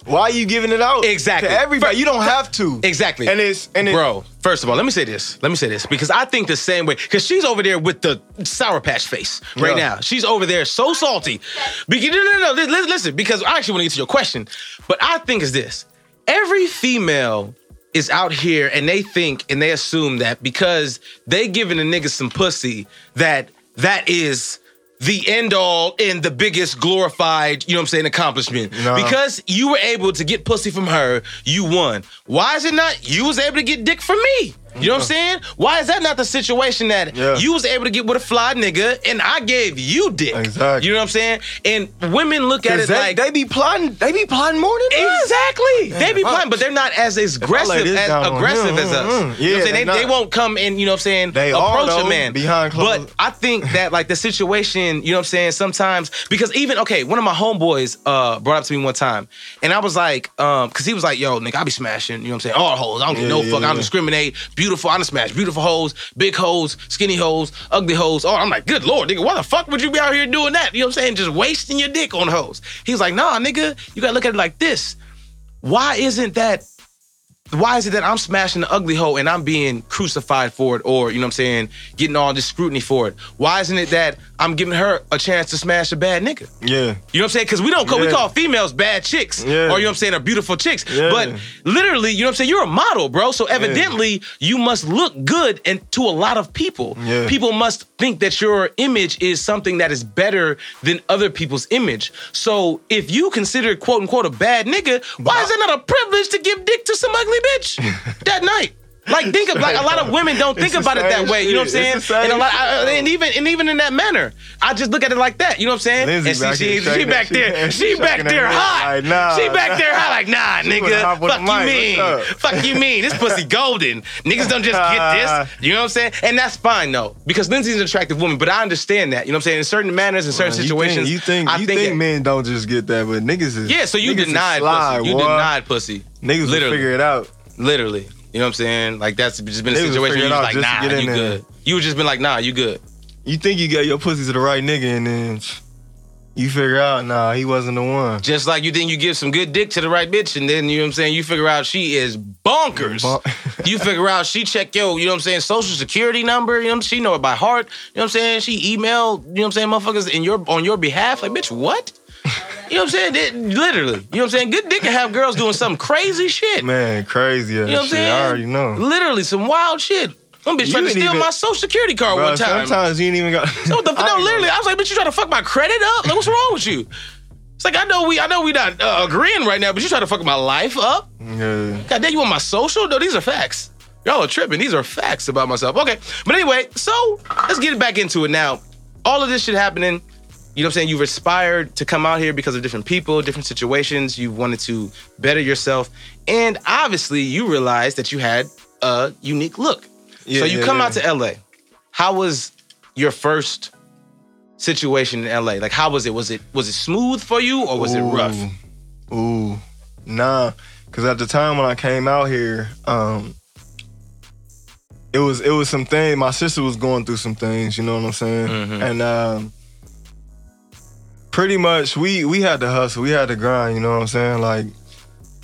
S4: why are you giving it out?
S3: Exactly.
S4: To everybody, you don't have to.
S3: Exactly.
S4: And it's and it,
S3: Bro, first of all, let me say this. Let me say this because I think the same way. Because she's over there with the sour patch face right
S4: Yeah.
S3: now. She's over there so salty. Because no, no, no. li- li- Listen, because I actually want to get to your question, but I think is this: every female is out here and they think and they assume that because they giving a nigga some pussy that that is the end all and the biggest glorified, you know what I'm saying, accomplishment.
S4: No.
S3: Because you were able to get pussy from her, you won. Why is it not you was able to get dick from me? You know what I'm saying? Why is that not the situation that
S4: Yeah.
S3: you was able to get with a fly nigga and I gave you dick?
S4: Exactly.
S3: You know what I'm saying? And women look at it
S4: they,
S3: like
S4: they be plotting. They be plotting more than us.
S3: Exactly. they be playing, but they're not as aggressive as
S4: on
S3: aggressive as us.
S4: mm, mm.
S3: you know what I'm
S4: Yeah,
S3: saying? They,
S4: they
S3: won't come and, you know what I'm saying,
S4: They are,
S3: approach
S4: though,
S3: a man.
S4: behind closed-
S3: But I think that like the situation, you know what I'm saying, sometimes because even okay, one of my homeboys uh brought up to me one time, and I was like, um, cause he was like, yo, nigga, I be smashing, you know what I'm saying, all hoes. I don't give
S4: Yeah,
S3: no
S4: yeah,
S3: fuck, I don't discriminate. Beautiful, I don't smash beautiful hoes, big hoes, skinny hoes, ugly hoes. Oh, I'm like, good lord, nigga, why the fuck would you be out here doing that? You know what I'm saying? Just wasting your dick on hoes. He was like, nah, nigga, you gotta look at it like this. Why isn't that why is it that I'm smashing the ugly hoe and I'm being crucified for it or, you know what I'm saying, getting all this scrutiny for it? Why isn't it that I'm giving her a chance to smash a bad nigga?
S4: Yeah.
S3: You know what I'm saying? Because we don't call, we call females bad chicks
S4: Yeah.
S3: or, you know what I'm saying, are beautiful chicks.
S4: Yeah.
S3: But literally, you know what I'm saying, you're a model, bro. So evidently, you must look good and to a lot of people.
S4: Yeah.
S3: People must think that your image is something that is better than other people's image. So if you consider quote unquote a bad nigga, why is it not a privilege to give dick to some ugly bitch that night? Like think of like a lot of women don't think about it that way. You know what I'm saying? And a lot, I- and even and even in that manner, I just look at it like that. You know what I'm saying?
S4: Lindsay
S3: and
S4: back here
S3: she, she back there,
S4: she-
S3: she
S4: she
S3: back there hot.
S4: like, nah.
S3: She back there hot like nah, nigga. Fuck you
S4: mic.
S3: mean? Fuck you mean? This pussy golden. Niggas don't just get this. You know what I'm saying? And that's fine though, because Lindsay's an attractive woman. But I understand that. You know what I'm saying? In certain manners, in certain
S4: You think-
S3: situations,
S4: You think
S3: I
S4: you
S3: think,
S4: think, men don't just get that, but niggas is
S3: yeah. So you denied pussy. You denied pussy.
S4: Niggas will
S3: Literally.
S4: figure it out.
S3: Literally. You know what I'm saying? Like that's just been a
S4: They was
S3: situation where you
S4: figuring
S3: was
S4: out
S3: like,
S4: just to
S3: nah,
S4: get in
S3: you
S4: there.
S3: good. You would just been like, nah, you good.
S4: You think you got your pussy to the right nigga, and then you figure out, nah, he wasn't the one.
S3: Just like you think you give some good dick to the right bitch, and then you know what I'm saying, you figure out she is bonkers.
S4: Bon-
S3: you figure out she check your, you know what I'm saying, social security number, you know what I'm saying? She know it by heart. You know what I'm saying? She email, you know what I'm saying, motherfuckers in your on your behalf. Like, bitch, what? You know what I'm saying? It- literally. You know what I'm saying? Good dick can have girls doing some crazy shit.
S4: Man, crazy
S3: you know what I'm saying?
S4: I already know.
S3: Literally some wild shit. Some bitch
S4: You
S3: tried to steal
S4: even-
S3: my social security card
S4: Bro,
S3: one time.
S4: sometimes you ain't even got.
S3: No, the, no, literally, I was like, bitch, you trying to fuck my credit up? Like, what's wrong with you? It's like I know we, I know we not uh, agreeing right now, but you trying to fuck my life up?
S4: Yeah.
S3: God damn, you want my social? No, these are facts. Y'all are tripping. These are facts about myself. Okay, but anyway, so let's get it back into it now. All of this shit happening. You know what I'm saying? You've aspired to come out here because of different people, different situations. You wanted to better yourself, and obviously, you realized that you had a unique look.
S4: Yeah,
S3: so you
S4: yeah,
S3: come
S4: yeah.
S3: out to LA. How was your first situation in LA? Like, how was it? Was it was it smooth for you or was it rough?
S4: Ooh. Ooh, nah. Cause at the time when I came out here, um, it was it was some things. My sister was going through some things. You know what I'm saying?
S3: Mhm.
S4: And um, pretty much we we had to hustle. We had to grind. You know what I'm saying? Like.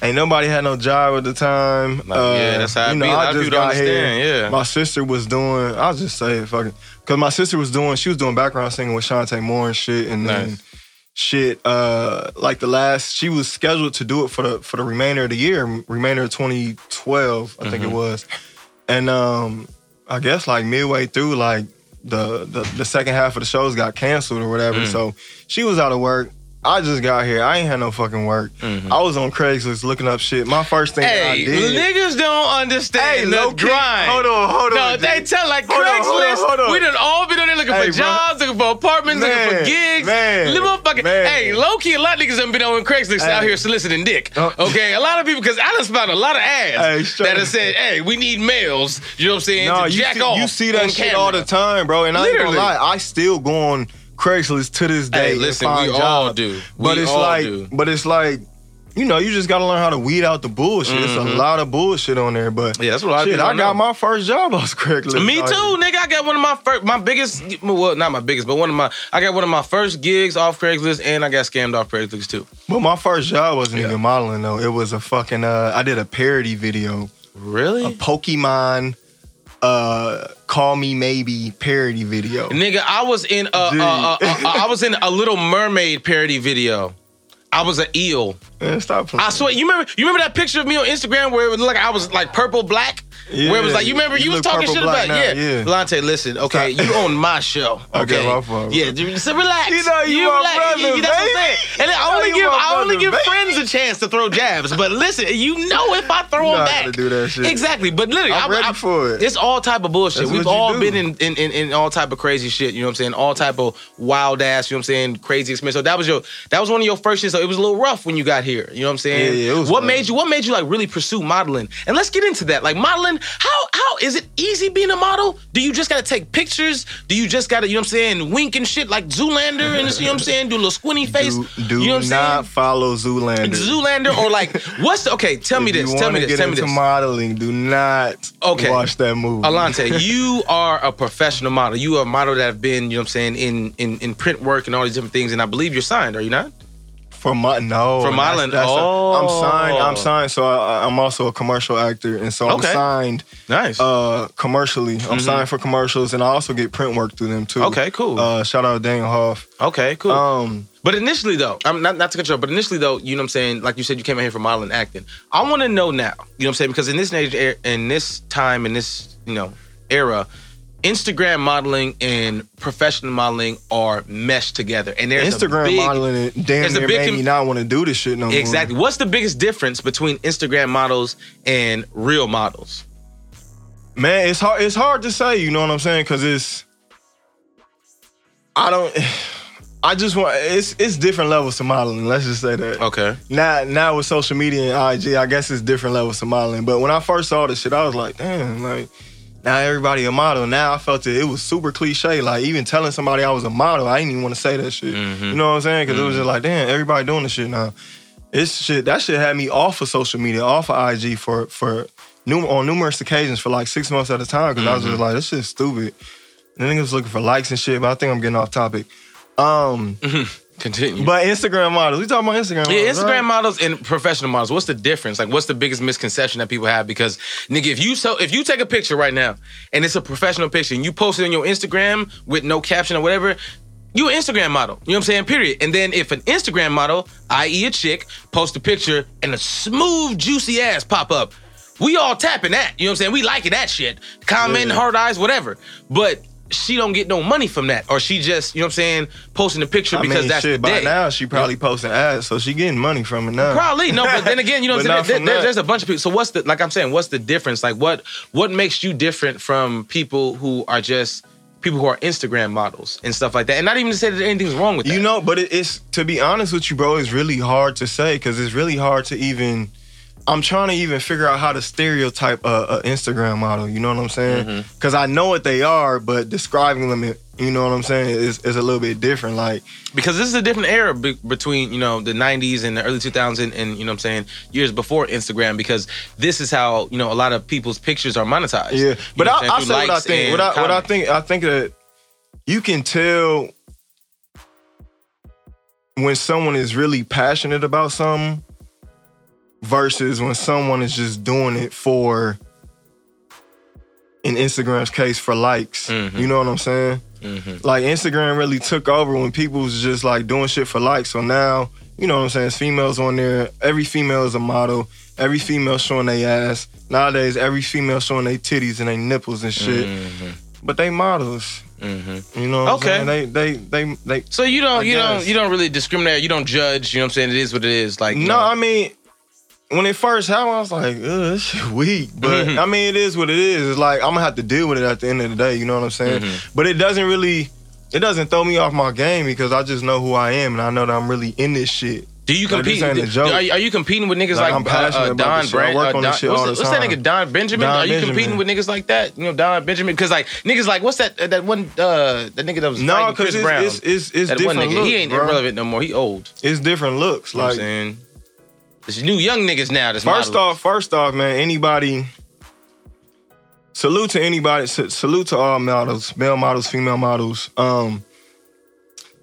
S4: Ain't nobody had no job at the time.
S3: Like, yeah, that's how
S4: you know,
S3: lot
S4: I just got here.
S3: yeah.
S4: My sister was doing. I'll just say it, fucking. Cause my sister was doing. She was doing background singing with Chanté Moore and shit, and then shit. Uh, like the last, she was scheduled to do it for the for the remainder of the year, remainder of 2012, I
S3: Mm-hmm.
S4: think it was. And um, I guess like midway through, like the the, the second half of the shows got canceled or whatever.
S3: Mm.
S4: So she was out of work. I just got here. I ain't had no fucking work.
S3: Mm-hmm.
S4: I was on Craigslist looking up shit. My first thing that I did.
S3: niggas don't understand
S4: Hey,
S3: the grind.
S4: hold on, hold on.
S3: No,
S4: on,
S3: they tell like
S4: Hold on, hold on,
S3: Craigslist.
S4: hold on.
S3: We done all been on there looking
S4: Hey,
S3: for
S4: bro.
S3: jobs, looking for apartments, looking for gigs.
S4: man,
S3: Little motherfucking.
S4: man.
S3: Hey, low key, a lot of niggas done been on Craigslist out here soliciting dick.
S4: Oh.
S3: Okay, a lot of people because I done found a lot of ads
S4: Hey,
S3: that have said, "Hey, we need males." You know what I'm saying?
S4: No,
S3: to
S4: you
S3: jack
S4: see,
S3: off
S4: you see that shit
S3: camera.
S4: all the time, bro. And I ain't
S3: Literally.
S4: gonna lie, I still go on Craigslist to this day.
S3: Hey, listen, we all
S4: jobs.
S3: do.
S4: But
S3: We
S4: it's
S3: all
S4: like,
S3: do.
S4: but it's like, you know, you just gotta learn how to weed out the bullshit. It's a lot of bullshit on there, but
S3: Mm-hmm. Yeah, that's what
S4: shit. I
S3: don't
S4: got
S3: know.
S4: my first job off Craigslist.
S3: Me too, nigga. I got one of my first, my biggest, well, not my biggest, but one of my, I got one of my first gigs off Craigslist, and I got scammed off Craigslist too.
S4: But my first job wasn't
S3: Yeah.
S4: even modeling though. It was a fucking. Uh, I did a parody video,
S3: Really?
S4: a Pokemon, uh, Call Me Maybe parody video.
S3: Nigga, I was in a, uh, uh, uh, I was in a Little Mermaid parody video. I was an eel.
S4: Man, stop playing.
S3: I swear, you remember? You remember that picture of me on Instagram where it was like I was like purple black, where it was
S4: Yeah,
S3: like you remember you,
S4: you
S3: was talking shit about
S4: now,
S3: yeah.
S4: yeah.
S3: Lante, listen, okay, you on my show,
S4: Okay,
S3: okay?
S4: my fault.
S3: Yeah, dude, so relax.
S4: You know you my
S3: relax.
S4: brother,
S3: Yeah, that's what I'm saying. And I only
S4: you
S3: give I only
S4: brother,
S3: give
S4: baby.
S3: friends a chance to throw jabs, but listen, you know if I throw
S4: You
S3: them back,
S4: to do that shit.
S3: exactly. But literally,
S4: I'm
S3: I-
S4: ready
S3: I-
S4: for it.
S3: It's all type of bullshit.
S4: That's
S3: We've all
S4: do.
S3: been in, in, in, in all type of crazy shit. You know what I'm saying? All type of wild ass. You know what I'm saying? Crazy experience. So that was your that was one of your first shits. So it was a little rough when you got here. You know what I'm saying?
S4: Yeah, yeah,
S3: what
S4: rough.
S3: made you? What made you like really pursue modeling? And let's get into that. Like modeling. How how is it easy being a model? Do you just gotta take pictures? Do you just gotta you know what I'm saying? Wink and shit like Zoolander and you know what I'm saying? Do a little squinty face.
S4: do, do
S3: you know what I'm
S4: not
S3: saying?
S4: follow Zoolander.
S3: Zoolander or like what's the, okay? Tell me this. Tell me this. Tell me this.
S4: modeling. Do not
S3: Okay.
S4: watch that movie.
S3: Alante, you are a professional model. You are a model that have been, you know what I'm saying, in, in in print work and all these different things. And I believe you're signed, are you not?
S4: For my no,
S3: For
S4: that's-
S3: modeling.
S4: that's
S3: Oh.
S4: I'm signed. I'm signed. So I, I'm also a commercial actor, and so
S3: Okay.
S4: I'm signed
S3: Nice.
S4: uh, commercially. I'm signed for commercials, and I also get print work through them too.
S3: Okay, cool.
S4: Uh, shout out to Daniel Hoff.
S3: okay, cool.
S4: Um,
S3: but initially though, I'm not not to control, but initially though, you know what I'm saying, like you said, you came out here for modeling acting. I want to know now, you know what I'm saying, because in this age, in this time, in this you know era. Instagram modeling and professional modeling are meshed together, and there's
S4: Instagram
S3: big-
S4: modeling it damn near made
S3: com-
S4: me not want to do this shit no more.
S3: Exactly. What's the biggest difference between Instagram models and real models?
S4: Man, it's hard. It's hard to say. You know what I'm saying? Because it's. I don't. I just want. It's it's different levels to modeling. Let's just say that.
S3: Okay.
S4: Now, now with social media and IG, I guess it's different levels to modeling. But when I first saw this shit, I was like, damn, like now everybody a model. Now I felt it. It was super cliche. Like even telling somebody I was a model, I didn't even want to say that shit.
S3: Mm-hmm.
S4: You know what I'm saying? Because it was just like, damn, everybody doing this shit now. It's shit. That shit had me off of social media, off of IG for for num- on numerous occasions for like six months at a time. Because I was just
S3: Mm-hmm.
S4: like, this shit's stupid. And niggas was looking for likes and shit. But I think I'm getting off topic. Um,
S3: Continue.
S4: but Instagram models. We talking about Instagram.
S3: yeah, Instagram
S4: right?
S3: models and professional models. What's the difference? Like, what's the biggest misconception that people have? Because nigga, if you so if you take a picture right now and it's a professional picture and you post it on your Instagram with no caption or whatever, you an Instagram model. You know what I'm saying? Period. And then if an Instagram model, i.e. a chick, post a picture and a smooth, juicy ass pop up, we all tapping that. You know what I'm saying? We liking that shit. Comment,
S4: Yeah.
S3: hard eyes, whatever. But she don't get no money from that. Or she just, you know what I'm saying, posting a picture
S4: I
S3: because
S4: mean,
S3: that's
S4: shit,
S3: the
S4: by
S3: day.
S4: now she probably posting ads, so she getting money from it now.
S3: Probably no, but then again, you know,
S4: But
S3: there-
S4: not
S3: there- there's a bunch of people. So what's the like I'm saying? What's the difference? Like what what makes you different from people who are just people who are Instagram models and stuff like that? And not even to say that anything's wrong with that.
S4: You know, but it, it's to be honest with you, bro. It's really hard to say because it's really hard to even. I'm trying to even figure out how to stereotype a, a Instagram model. You know what I'm saying?
S3: Mm-hmm.
S4: Because I know what they are, but describing them, you know what I'm saying, is, is a little bit different. Like,
S3: because this is a different era be- between you know the 90s and the early 2000s and, you know what I'm saying years before Instagram because this is how you know a lot of people's pictures are monetized.
S4: yeah. But I, I say what I think. What I, what I think. I think that you can tell. when someone is really passionate about something versus when someone is just doing it for in Instagram's case for likes.
S3: Mhm.
S4: You know what I'm saying?
S3: Mhm.
S4: Like Instagram really took over when people was just like doing shit for likes. So now, you know what I'm saying? It's females on there. Every female is a model. Every female showing their ass. Nowadays, every female showing their titties and their nipples and shit.
S3: Mhm.
S4: But they models.
S3: Mhm.
S4: You know what
S3: Okay.
S4: I'm saying? They they they they
S3: So you don't
S4: I
S3: you don't you don't really discriminate. You don't judge. You know what I'm saying? It is what it is. Like you
S4: No,
S3: know.
S4: I mean, when it first happened, I was like, ugh, this shit weak. But
S3: Mhm.
S4: I mean, it is what it is. It's like I'm gonna have to deal with it at the end of the day. You know what I'm saying?
S3: Mhm.
S4: But it doesn't really, it doesn't throw me off my game because I just know who I am and I know that I'm really in this shit.
S3: Do you
S4: Like,
S3: compete?
S4: a.
S3: Are, you- are you competing with niggas
S4: Like,
S3: like,
S4: I'm
S3: uh, uh, Don Brand? uh, Don- what's, the- what's that nigga Don Benjamin?
S4: Don
S3: are you
S4: Benjamin.
S3: competing with niggas like that? You know Don Benjamin? Because like niggas like what's that uh, that one uh that nigga that was
S4: No, because
S3: Chris
S4: it's,
S3: Brown?
S4: it's it's it's
S3: that one
S4: different
S3: he ain't
S4: bro.
S3: irrelevant no more. He old.
S4: It's different looks.
S3: You know what I'm
S4: Like
S3: saying? There's new young niggas now. That's
S4: First
S3: models.
S4: off, first off, man, anybody. Salute to anybody. Salute to all models, male models, female models. Um,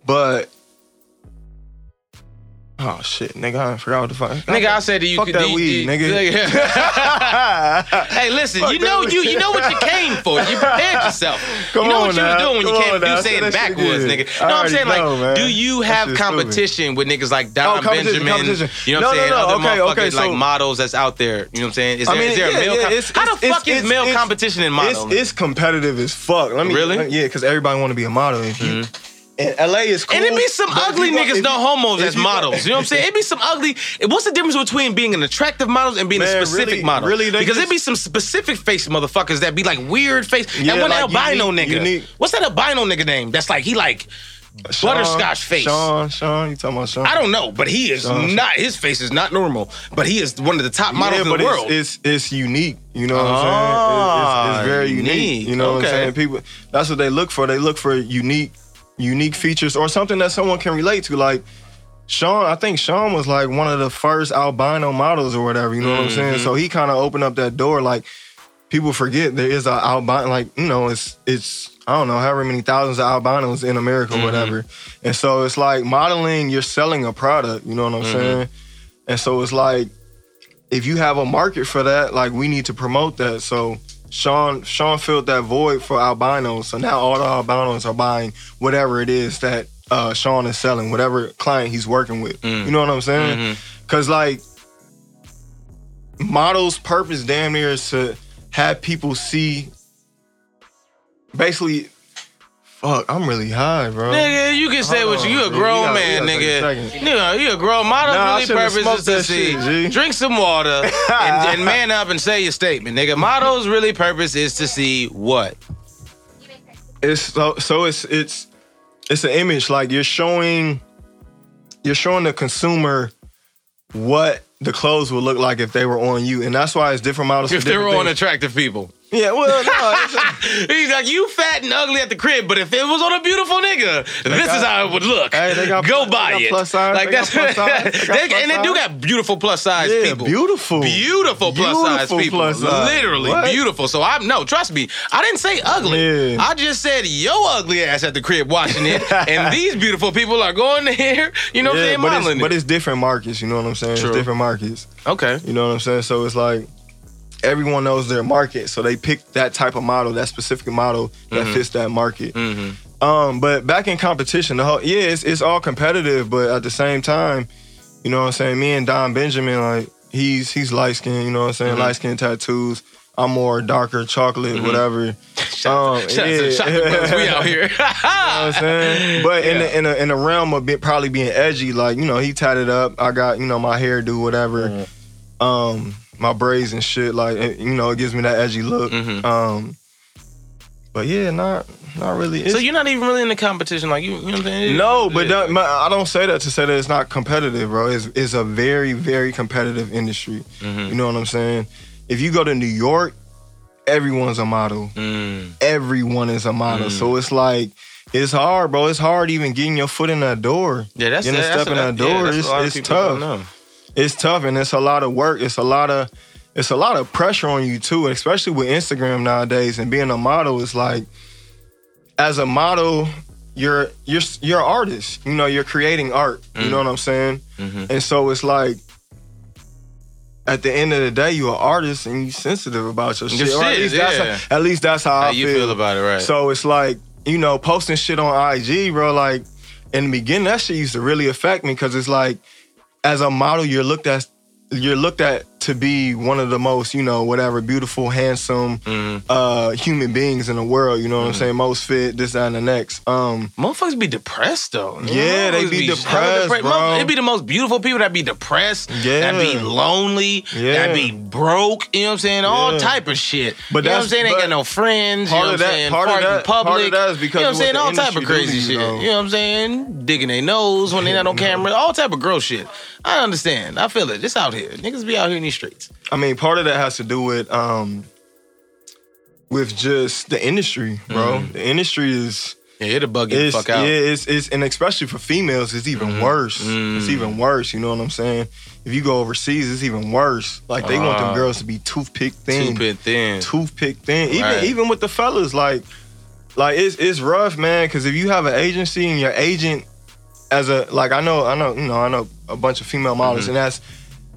S4: but oh shit, nigga, I forgot what the fuck.
S3: Nigga, I said that you
S4: Fuck
S3: could
S4: that
S3: you-
S4: weed,
S3: you-
S4: nigga.
S3: hey, listen,
S4: Fuck
S3: you know you you know what you came for. You prepared yourself.
S4: Come
S3: you know what you
S4: now.
S3: were doing when you came
S4: on now.
S3: you saying
S4: Say that shit
S3: backwoods,
S4: again.
S3: nigga. No, I'm saying
S4: know,
S3: like,
S4: man.
S3: do you have
S4: shit's stupid.
S3: competition with niggas like Don
S4: Oh, competition,
S3: Benjamin?
S4: competition.
S3: You know what I'm
S4: No,
S3: saying?
S4: no, no.
S3: Other
S4: Okay,
S3: motherfuckers
S4: okay, so-
S3: like models that's out there. You know what I'm saying? Is there,
S4: I mean,
S3: is there
S4: yeah,
S3: a male?
S4: yeah,
S3: com- How the fuck is male competition in modeling?
S4: it's competitive as fuck. Let me,
S3: Really?
S4: yeah, because everybody want to be a model. If you, mm-hmm. And LA is cool.
S3: And it be some ugly
S4: go-
S3: niggas,
S4: if
S3: no homos as models. You know what I'm saying? It be some ugly. What's the difference between being an attractive model and being a specific
S4: really-
S3: model?
S4: really,
S3: because
S4: just-
S3: it be some specific face motherfuckers that be like weird face.
S4: Yeah,
S3: that one
S4: like
S3: albino
S4: unique-
S3: nigga.
S4: unique.
S3: What's that albino nigga name? That's like he like
S4: Sean-
S3: butterscotch face.
S4: Sean, Sean, you talking about Sean?
S3: I don't know, but he is
S4: Sean-
S3: not. His face is not normal, but he is one of the top models
S4: yeah,
S3: in the world.
S4: It's, it's it's unique. You know what I'm
S3: Ah,
S4: saying? It's, it's very unique.
S3: unique.
S4: You know what
S3: Okay.
S4: I'm saying? People, that's what they look for. They look for unique, unique features or something that someone can relate to. Like Sean, I think Sean was like one of the first albino models or whatever. You know what I'm saying?
S3: Mm-hmm.
S4: So he kind of opened up that door. Like people forget there is a albino. Like you know, it's it's I don't know however many thousands of albinos in America
S3: Mm-hmm.
S4: or whatever. And so it's like modeling. You're selling a product. You know what I'm
S3: Mm-hmm.
S4: saying? And so it's like if you have a market for that, like we need to promote that. So Sean Sean filled that void for albinos. So now all the albinos are buying whatever it is that uh, Sean is selling, whatever client he's working with.
S3: Mm.
S4: You know what I'm saying?
S3: Mhm.
S4: Cause like models' purpose damn near is to have people see basically fuck, I'm really high, bro.
S3: Nigga, you can say
S4: Hold
S3: what you. You a
S4: on,
S3: grown
S4: you gotta-
S3: man,
S4: you gotta take a
S3: nigga.
S4: second.
S3: Nigga, you a grown model.
S4: Nah, I
S3: really purpose
S4: smoked
S3: is to
S4: that
S3: see.
S4: shit, G.
S3: Drink some water and, and man up and say your statement, nigga. Models really purpose is to see what?
S4: it's so so it's it's it's an image like you're showing you're showing the consumer what the clothes would look like if they were on you and that's why it's different models
S3: If
S4: for
S3: they were
S4: different
S3: on
S4: things.
S3: attractive people.
S4: Yeah well no it's-
S3: He's like, you fat and ugly at the crib, but if it was on a beautiful nigga, this
S4: got-
S3: is how it would look.
S4: Hey, they got-
S3: Go
S4: they
S3: buy
S4: got
S3: it.
S4: plus size,
S3: Like
S4: they got
S3: that's
S4: plus size, they got
S3: They-
S4: plus
S3: and they do got beautiful plus size
S4: yeah
S3: people.
S4: beautiful
S3: Beautiful plus size people.
S4: plus size.
S3: Literally
S4: What?
S3: beautiful. So I'm no, trust me. I didn't say ugly.
S4: Yeah.
S3: I just said yo ugly ass at the crib watching it. and these beautiful people are going to there, you know what I'm saying?
S4: but, it's, but it's different markets you know what I'm saying
S3: True.
S4: it's different markets
S3: Okay.
S4: you know what I'm saying so it's like everyone knows their market so they pick that type of model that specific model that
S3: Mhm.
S4: fits that market
S3: Mm-hmm.
S4: Um, but back in competition, the whole yeah, it's it's all competitive, but at the same time, you know what I'm saying? Me and Don Benjamin, like he's he's light skinned, you know what I'm saying?
S3: Mhm.
S4: Light skin tattoos. I'm more darker, chocolate,
S3: Mhm.
S4: whatever.
S3: Shout,
S4: Um,
S3: shout, out to
S4: yeah.
S3: brothers. We out here.
S4: You know what I'm saying? But in the in the in the realm of be, probably being edgy, like, you know, he tied it up. I got, you know, my hairdo, whatever.
S3: Mm-hmm.
S4: Um, my braids and shit, like it- you know, it gives me that edgy look.
S3: Mhm.
S4: Um but yeah, not not really.
S3: so you're not even really in the competition, like you, you know what I'm saying?
S4: No, but don't- my- I don't say that to say that it's not competitive, bro. It's, it's a very, very competitive industry.
S3: Mhm.
S4: You know what I'm saying? If you go to New York, everyone's a model.
S3: Mm.
S4: Everyone is a model.
S3: Mm.
S4: So it's like, it's hard, bro. It's hard even getting your foot in that door.
S3: Yeah, that's
S4: Getting a
S3: that's
S4: step in that
S3: yeah,
S4: door
S3: that's
S4: is-
S3: a of
S4: it's
S3: don't
S4: tough. It's tough and it's a lot of work. It's a lot of it's a lot of pressure on you too, especially with Instagram nowadays and being a model is like as a model, you're you're you're an artist. You know, you're creating art. You
S3: Mm.
S4: know what I'm saying?
S3: Mhm.
S4: And so it's like at the end of the day, you're an artist and you're sensitive about your
S3: Your
S4: shit. Or at least that's
S3: yeah.
S4: how, at least that's how,
S3: How
S4: I
S3: you feel about it, right?
S4: So it's like, you know, posting shit on IG, bro, like in the beginning, that shit used to really affect me because it's like, as a model, you're looked at you're looked at to be one of the most, you know, whatever, beautiful, handsome
S3: Mhm.
S4: uh human beings in the world. You know what
S3: Mm-hmm.
S4: I'm saying? Most fit, this, that, and the next. Um,
S3: Motherfuckers be depressed though.
S4: Yeah, they
S3: Motherfuckers
S4: be depressed,
S3: depressed.
S4: bro.
S3: Motherf- It be the most beautiful people that be depressed.
S4: Yeah.
S3: That be lonely.
S4: Yeah.
S3: That be broke. You know what I'm saying? All
S4: Yeah.
S3: type of shit.
S4: But
S3: you know what I'm saying? They ain't got no friends.
S4: part
S3: you know
S4: of
S3: what I'm
S4: that-
S3: saying?
S4: part of that- part of
S3: public.
S4: that is because
S3: you know what I'm saying? All type of crazy
S4: you,
S3: shit. You know what I'm saying? Digging their nose when they not on camera. All type of gross shit. I understand. I feel it. It's out here. Niggas be out here these streets.
S4: I mean, part of that has to do with um with just the industry, bro.
S3: Mm-hmm.
S4: The industry is
S3: Yeah, it'll bug you the fuck out.
S4: Yeah, it's, it's and especially for females, it's even
S3: Mhm.
S4: worse.
S3: Mm.
S4: It's even worse. You know what I'm saying? If you go overseas, it's even worse. Like they want
S3: Ah.
S4: them girls to be toothpick thin,
S3: Too bit thin.
S4: toothpick thin. Even
S3: Right.
S4: even with the fellas, like like it's it's rough, man. Because if you have an agency and your agent as a like I know I know you know I know a bunch of female models
S3: Mm-hmm.
S4: and that's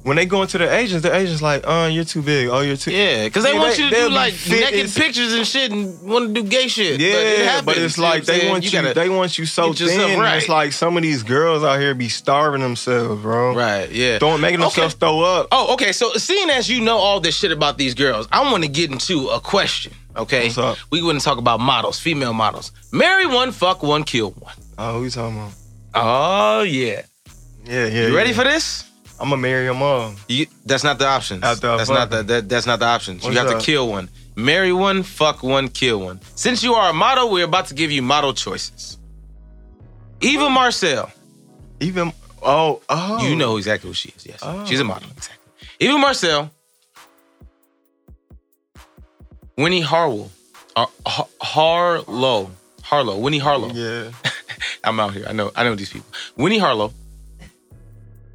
S4: when they go into the agents, the agents like, oh, you're too big. Oh, you're too.
S3: Yeah, because they
S4: Yeah,
S3: want you to do like naked
S4: as-
S3: pictures and shit and want to do gay shit.
S4: Yeah,
S3: but, it happens,
S4: but it's
S3: you know what
S4: like they want you.
S3: gotta-
S4: they want you so thin.
S3: right.
S4: It's like some of these girls out here be starving themselves, bro.
S3: right, yeah.
S4: Throwing, making
S3: Okay.
S4: themselves throw up.
S3: Oh, okay. So seeing as you know all this shit about these girls, I want to get into a question. Okay,
S4: What's up?
S3: we want to talk about models, female models. Marry one, fuck one, kill one.
S4: Oh, who you talking about?
S3: Oh yeah.
S4: Yeah, yeah.
S3: You ready
S4: yeah.
S3: for this?
S4: I'm gonna marry them all.
S3: You, that's not the options.
S4: After I
S3: that's
S4: fuck
S3: not the that, that's not the options.
S4: What's
S3: you have
S4: up?
S3: to kill one. Marry one, fuck one, kill one. Since you are a model, we're about to give you model choices. Eva Marcille.
S4: Even oh oh.
S3: You know exactly who she is. Yes,
S4: Oh.
S3: she's a model. Exactly. Eva Marcille, Winnie Harwell, uh, Har- Harlow, Harlow, Winnie Harlow.
S4: Yeah,
S3: I'm out here. I know. I know these people. Winnie Harlow,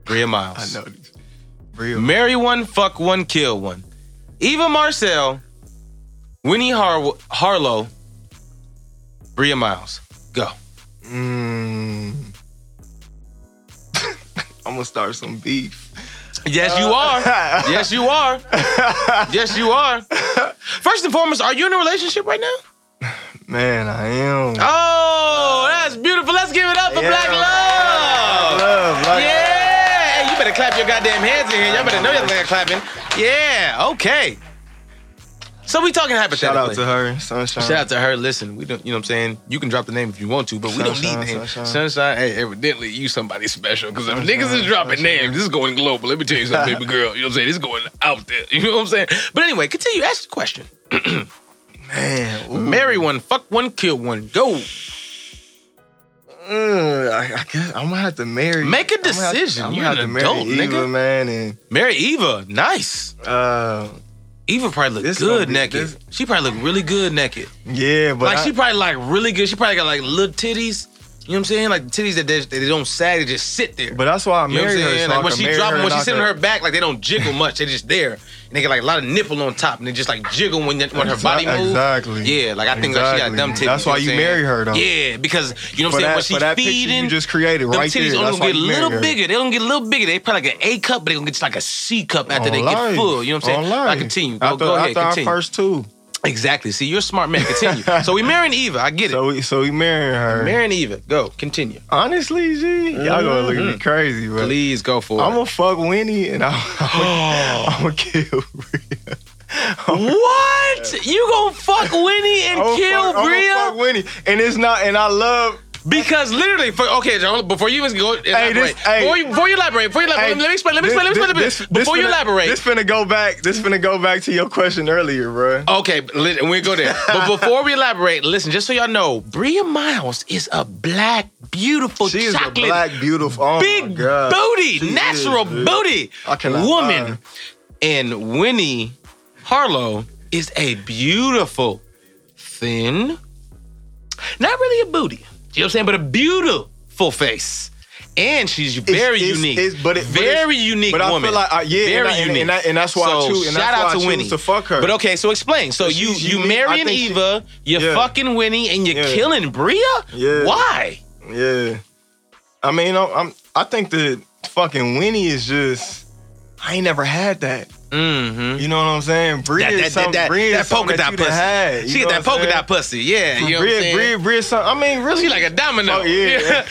S3: Bria
S4: Myles.
S3: I
S4: know these. Real.
S3: Marry one, fuck one, kill one. Eva Marcille, Winnie Har- Harlow, Bria Myles. Go.
S4: Mm. I'm gonna start some beef.
S3: Yes, you are. Yes, you are. Yes, you are. First and foremost, are you in a relationship right now?
S4: Man, I am.
S3: Oh, that's beautiful. Let's give it up for
S4: Yeah.
S3: Black Love.
S4: Love, like-
S3: Yeah. Hey, you better clap your goddamn hands in here. Y'all better know y'all are clapping. Yeah. Okay. So we talking hypothetically.
S4: Shout out to her, Sunshine.
S3: Shout out to her. Listen, we don't, you know what I'm saying? You can drop the name if you want to, but we don't
S4: Sunshine,
S3: need names.
S4: Sunshine.
S3: Sunshine. hey, evidently you somebody special. Because if niggas is dropping
S4: Sunshine.
S3: names, this is going global. Let me tell you something, baby girl. You know what I'm saying? This is going out there. You know what I'm saying? But anyway, continue. Ask the question.
S4: Man, ooh.
S3: Marry one, fuck one, kill one. Go.
S4: Uh, I, I guess I'm gonna have to marry.
S3: Make a
S4: I'm gonna have to-
S3: decision.
S4: I'm
S3: You're
S4: gonna have
S3: an
S4: to marry
S3: adult,
S4: Eva,
S3: nigga.
S4: man, and
S3: Marry Eva. Nice.
S4: uh,
S3: Eva probably look
S4: This
S3: good
S4: be-
S3: naked.
S4: this-
S3: She probably look really good naked.
S4: yeah, but
S3: like
S4: I-
S3: she probably like really good. She probably got like little titties. You know what I'm saying? Like the titties that they, they don't sag, they just sit there.
S4: but that's why I
S3: You know what I'm
S4: married her.
S3: saying?
S4: so
S3: Like when she
S4: marry
S3: drop them, when she's sitting on her back, like they don't jiggle much. They just there. And they get like a lot of nipple on top, and they just like jiggle when when her body moves.
S4: Exactly.
S3: Yeah, like I think like she got dumb titties.
S4: That's why you marry her, though.
S3: Yeah, because you know what I'm saying. when she's feeding,
S4: you just created
S3: them
S4: right
S3: titties
S4: there.
S3: only gonna get a little
S4: her.
S3: bigger. They don't get a little bigger. They probably like an A cup, but they're gonna get like a C cup after they get full. You know what I'm saying? I continue. Go, ahead.
S4: after our first two.
S3: Exactly. See, you're a smart man. Continue. so we marrying Eva. I get it.
S4: So we so we marrying her.
S3: marrying Eva. Go. Continue.
S4: Honestly, G, y'all gonna look at me
S3: Mhm.
S4: crazy, but
S3: Please go for it.
S4: I'm gonna fuck Winnie and I'm, I'm gonna kill Bria.
S3: What? You gonna fuck Winnie and
S4: I'ma
S3: kill
S4: fuck, I'ma fuck Winnie, and it's not. And I love.
S3: Because literally, for, okay, John, before you even go elaborate,
S4: this- hey.
S3: before, you, before you elaborate, before you elaborate,
S4: Hey,
S3: let me explain, let me explain, let me explain, let me
S4: this-
S3: explain.
S4: this
S3: Before you
S4: finna-
S3: elaborate,
S4: This finna go back. This finna go back to your question earlier, bro.
S3: Okay, we go there. But before we elaborate, listen, just so y'all know, Bria Myles is a black, beautiful,
S4: She is a
S3: chocolate,
S4: black, beautiful, oh
S3: big booty,
S4: She
S3: natural
S4: is,
S3: booty woman.
S4: lie.
S3: And Winnie Harlow is a beautiful, thin, not really a booty, you know what I'm saying, but a beautiful face. and she's very
S4: it's-
S3: unique.
S4: it's- but it- but it's-
S3: very unique
S4: but I
S3: woman.
S4: feel like, uh, yeah,
S3: very
S4: and I-
S3: unique.
S4: and that- and that's why I choose- and
S3: shout out to Winnie
S4: to fuck her.
S3: But okay, so explain. So you you
S4: unique. I
S3: marrying
S4: think she-
S3: Eva, you're
S4: Yeah.
S3: fucking Winnie, and you're
S4: Yeah.
S3: killing Bria.
S4: Yeah.
S3: Why?
S4: Yeah. I mean, I'm, I'm I think the fucking Winnie is just I ain't never had that.
S3: Mm-hmm.
S4: You know what I'm saying? Bria
S3: That, that, that,
S4: something,
S3: that, that polka dot pussy.
S4: Had,
S3: she get that polka dot pussy. Yeah, you know what I'm
S4: Bria,
S3: saying?
S4: Bria, Bria, some, I mean, really,
S3: She like a domino.
S4: Oh, yeah.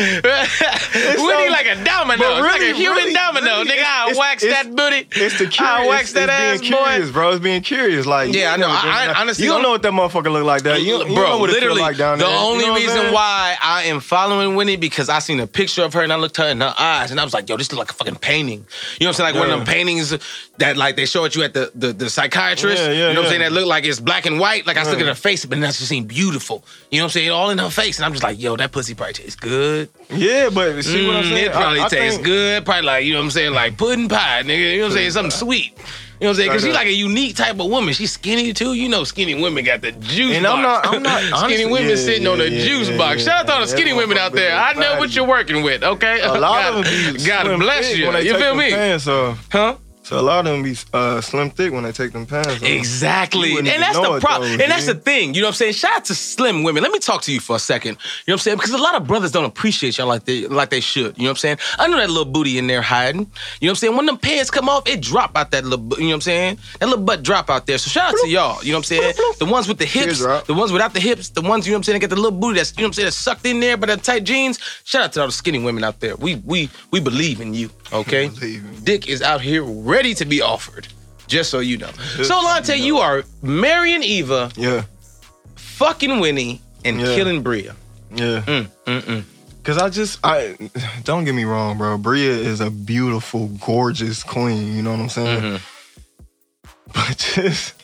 S4: So-
S3: like a domino. It's like a human
S4: really,
S3: domino.
S4: really,
S3: Nigga, I wax
S4: it's-
S3: that booty.
S4: It's the
S3: I
S4: curious.
S3: wax that
S4: it's
S3: ass,
S4: being
S3: boy.
S4: curious, bro. It's being curious. Like,
S3: Yeah,
S4: you
S3: I know.
S4: been
S3: I- honestly,
S4: you don't know what that motherfucker look like. That you, you
S3: Bro,
S4: know what it feel
S3: literally,
S4: like down
S3: the
S4: there. You
S3: only
S4: know what I'm
S3: reason why I am following Winnie because I seen a picture of her and I looked her in her eyes and I was like, yo, this look like a fucking painting. You know what I'm saying? Like one of them paintings that like they show it you at the the, the psychiatrist.
S4: Yeah, yeah,
S3: you know what I'm saying? That look like it's black and white. Like I looking at her face, but that's just seemed beautiful. You know what I'm saying? All in her face. And I'm just like, yo, that pussy probably tastes good.
S4: Yeah, but see what I'm
S3: Mm,
S4: saying?
S3: It probably
S4: I- I
S3: tastes
S4: think-
S3: good. Probably like, you know what I'm saying? Like pudding pie, nigga. You know what I'm saying? Something sweet. You know what I'm saying? Because she's like a unique type of woman. She's skinny too. You know, skinny women got the juice
S4: And
S3: box.
S4: I'm not- I'm not-
S3: skinny
S4: honestly,
S3: women
S4: yeah,
S3: sitting on the
S4: yeah,
S3: juice
S4: yeah,
S3: box.
S4: yeah,
S3: Shout out to all the skinny women out there. I know what you're working with. Okay,
S4: A lot
S3: God,
S4: of them
S3: God bless you. You feel me?
S4: Pants off.
S3: Huh?
S4: So a lot of them be uh, slim thick when they take them pants off.
S3: Exactly. And that's the problem. And that's the thing. You know what I'm saying? Shout out to slim women. Let me talk to you for a second. You know what I'm saying? Because a lot of brothers don't appreciate y'all like they like they should. You know what I'm saying? I know that little booty in there hiding. You know what I'm saying? When them pants come off, it drop out that little you know what I'm saying? That little butt drop out there. So shout out to y'all. You know what I'm saying? The ones with the hips, the ones without the hips, the ones, you know what I'm saying, that get the little booty that's you know what I'm saying, that's sucked in there by the tight jeans. Shout out to all the skinny women out there. We we we believe in you, okay?
S4: You.
S3: Dick is out here ready to be offered. Just so you know. So Lante, you are marrying Eva,
S4: Yeah,
S3: fucking Winnie, and
S4: Yeah.
S3: killing Bria.
S4: yeah.
S3: Mm, mm, mm.
S4: Cause I just I don't get me wrong, bro. Bria is a beautiful, gorgeous queen. You know what I'm saying?
S3: Mhm.
S4: But just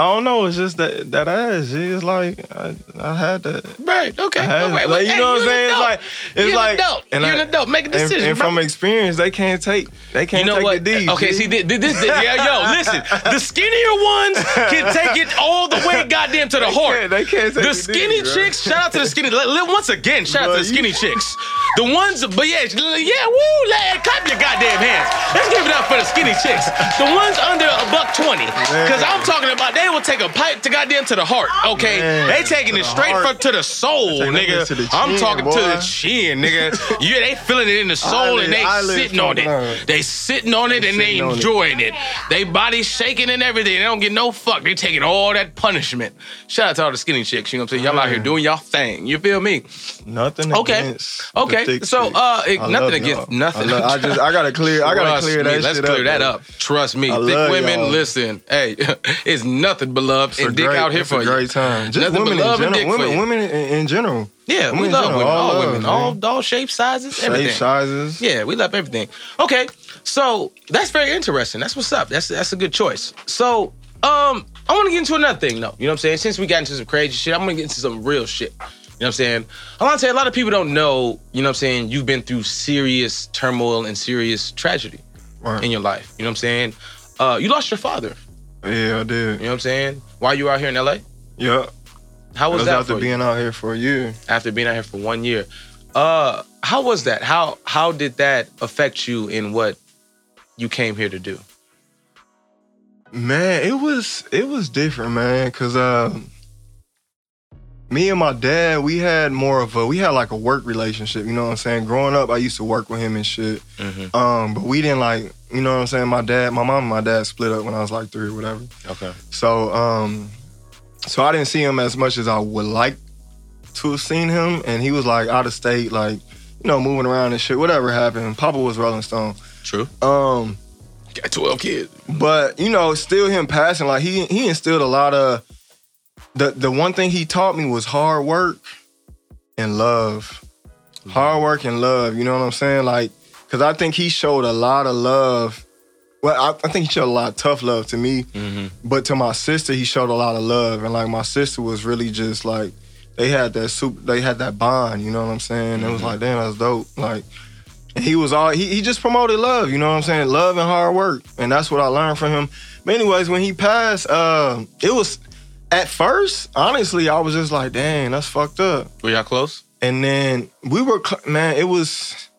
S4: I don't know. It's just that that ass. It's like I, I had that.
S3: Right. Okay.
S4: Had,
S3: All right.
S4: like, you
S3: Hey,
S4: know what I'm saying? It's like it's
S3: You're
S4: like
S3: an adult.
S4: and
S3: You're
S4: I-
S3: an adult. Make a decision,
S4: and
S3: bro.
S4: from experience, they can't take they can't
S3: You know
S4: take
S3: what?
S4: the D.
S3: okay, see, this, this, this, yeah, yo, listen. The skinnier ones can take it all the way, goddamn, to the
S4: They
S3: heart.
S4: can't- they can't take
S3: the
S4: the
S3: skinny
S4: D, bro.
S3: chicks. Shout out to the skinny. Once again, shout out to the skinny
S4: you-
S3: chicks. The ones, but yeah, yeah, woo, lad, clap your goddamn hands. Let's give it up for the skinny chicks. The ones under a buck twenty, because I'm talking about they will take a pipe to goddamn to the heart. Okay,
S4: Man,
S3: they taking it straight
S4: heart.
S3: from to the soul, nigga.
S4: the
S3: I'm
S4: chin,
S3: talking to the chin, nigga. Yeah, they feeling it in the soul and they
S4: Eyelid- eyelid
S3: sitting on it. They sitting on it and they
S4: it.
S3: enjoying it. They body shaking and everything. They don't get no fuck. They taking all that punishment. Shout out to all the skinny chicks. You know what I'm saying? Y'all out here doing y'all thing. You feel me?
S4: Nothing
S3: Okay. Okay. So, uh, it- nothing against nothing.
S4: I, love- I just I gotta clear I gotta
S3: Trust
S4: clear
S3: me.
S4: that
S3: Let's clear
S4: up.
S3: that up. Trust me. Thick women,
S4: y'all.
S3: listen. Hey, it's nothing but love
S4: It's
S3: and dick
S4: great-
S3: out here for
S4: a
S3: you.
S4: great time. Just
S3: Nothing
S4: women in
S3: love and
S4: general. Women, women in, in general.
S3: Yeah, we
S4: Women in
S3: love women. All,
S4: love,
S3: women. All, all shapes, sizes, everything.
S4: Shape sizes.
S3: Yeah, we love everything. Okay, so that's very interesting. That's what's up. That's that's a good choice. So, um, I want to get into another thing though. You know what I'm saying? Since we got into some crazy shit, I'm gonna get into some real shit. You know what I'm saying? I want to say a lot of people don't know. You know what I'm saying? You've been through serious turmoil and serious tragedy
S4: Right.
S3: in your life. You know what I'm saying? Uh, you lost your father.
S4: Yeah, I did.
S3: You know what I'm saying? While you out here in LA.
S4: Yeah.
S3: How was
S4: was
S3: that
S4: after
S3: for you?
S4: being out here for a year.
S3: after being out here for one year. Uh, how was that? How how did that affect you in what you came here to do?
S4: Man, it was it was different, man, cause uh, me and my dad, we had more of a we had like a work relationship. You know what I'm saying? Growing up, I used to work with him and shit.
S3: Mm-hmm.
S4: Um, but we didn't like, you know what I'm saying? My dad, my mom, and my dad split up when I was like three or whatever.
S3: Okay.
S4: So um, so I didn't see him as much as I would like to have seen him, and he was like out of state, like you know, moving around and shit. Whatever happened, Papa was Rolling Stone.
S3: True.
S4: Um.
S3: Got twelve kids.
S4: But you know, still him passing, like he he instilled a lot of the the one thing he taught me was hard work and love. Hard work and love, you know what I'm saying? Like, cause I think he showed a lot of love. Well, I, I think he showed a lot of tough love to me,
S3: Mm-hmm.
S4: but to my sister, he showed a lot of love. And like my sister was really just like they had that soup, they had that bond, you know what I'm saying? It was like, damn, that's dope. Like and he was all he, he just promoted love, you know what I'm saying? Love and hard work. And that's what I learned from him. But anyways, when he passed, uh, it was at first, honestly, I was just like, dang, that's fucked up.
S3: Were y'all close?
S4: And then we were, man, it was,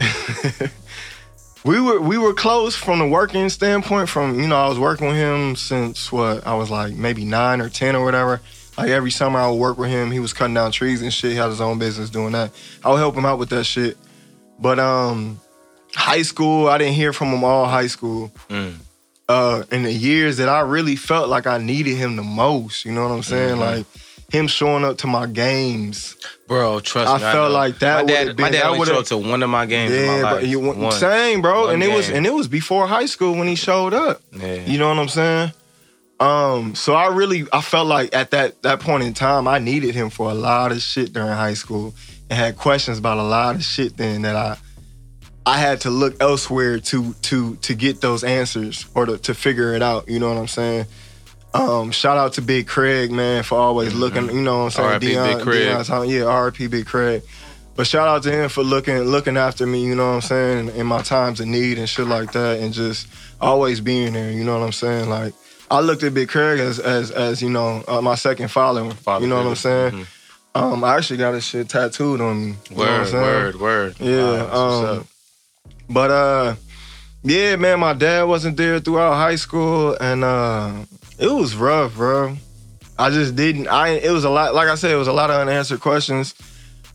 S4: we were we were close from the working standpoint. From you know, I was working with him since what I was like maybe nine or ten or whatever. Like every summer, I would work with him. He was cutting down trees and shit. He had his own business doing that. I would help him out with that shit. But um, high school, I didn't hear from him all high school.
S3: Mm.
S4: Uh, in the years that I really felt like I needed him the most. You know what I'm saying?
S3: Mhm.
S4: Like him showing up to my games.
S3: Bro, trust
S4: I
S3: me.
S4: felt
S3: know.
S4: like that
S3: My dad,
S4: would've
S3: my dad
S4: that
S3: only showed up to one of my games in my
S4: Yeah,
S3: life.
S4: but you
S3: One.
S4: same, bro.
S3: One
S4: and it was and it was before high school when he showed up.
S3: Yeah.
S4: You know what I'm saying? Um, so I really I felt like at that that point in time I needed him for a lot of shit during high school and had questions about a lot of shit then that I I had to look elsewhere to to to get those answers or to, to figure it out. You know what I'm saying? Um, shout out to Big Craig, man, for always looking. You know what I'm saying?
S3: R.I.P. Big Craig.
S4: Deion yeah, R.I.P. Big Craig. But shout out to him for looking looking after me. You know what I'm saying? In my times of need and shit like that, and just always being there. You know what I'm saying? Like I looked at Big Craig as as as you know uh, my second father.
S3: Father
S4: you know what I'm saying? Um, I actually got his shit tattooed on me. You
S3: Word, word, word.
S4: Yeah.
S3: Wow,
S4: um, but uh, yeah, man, my dad wasn't there throughout high school, and uh, it was rough, bro. I just didn't. I it was a lot. Like I said, it was a lot of unanswered questions.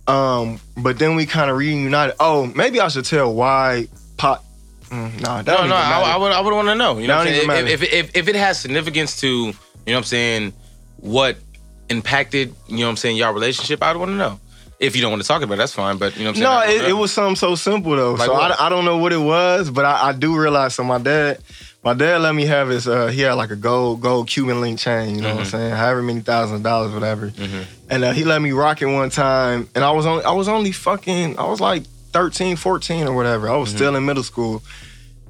S4: Um, but then we kind of reunited. Oh, maybe I should tell why Pop. Mm, nah,
S3: No, no, I. I would, I would want to know. You know, what I'm saying? if, if, if, if it has significance to, you know, what I'm saying, what impacted, you know, what I'm saying, y'all relationship, I'd want to know. If you don't want to talk about it, that's fine. But you know, what I'm saying,
S4: No, it, it was something so simple though.
S3: Like
S4: so? I, I don't know what it was, but I, I do realize. So my dad, my dad let me have his. Uh, he had like a gold gold Cuban link chain. You know what I'm
S3: Mhm.
S4: saying? However many thousand dollars, whatever.
S3: Mhm.
S4: And uh, he let me rock it one time, and I was only I was only fucking I was like 13, 14 or whatever. I was
S3: Mhm.
S4: still in middle school,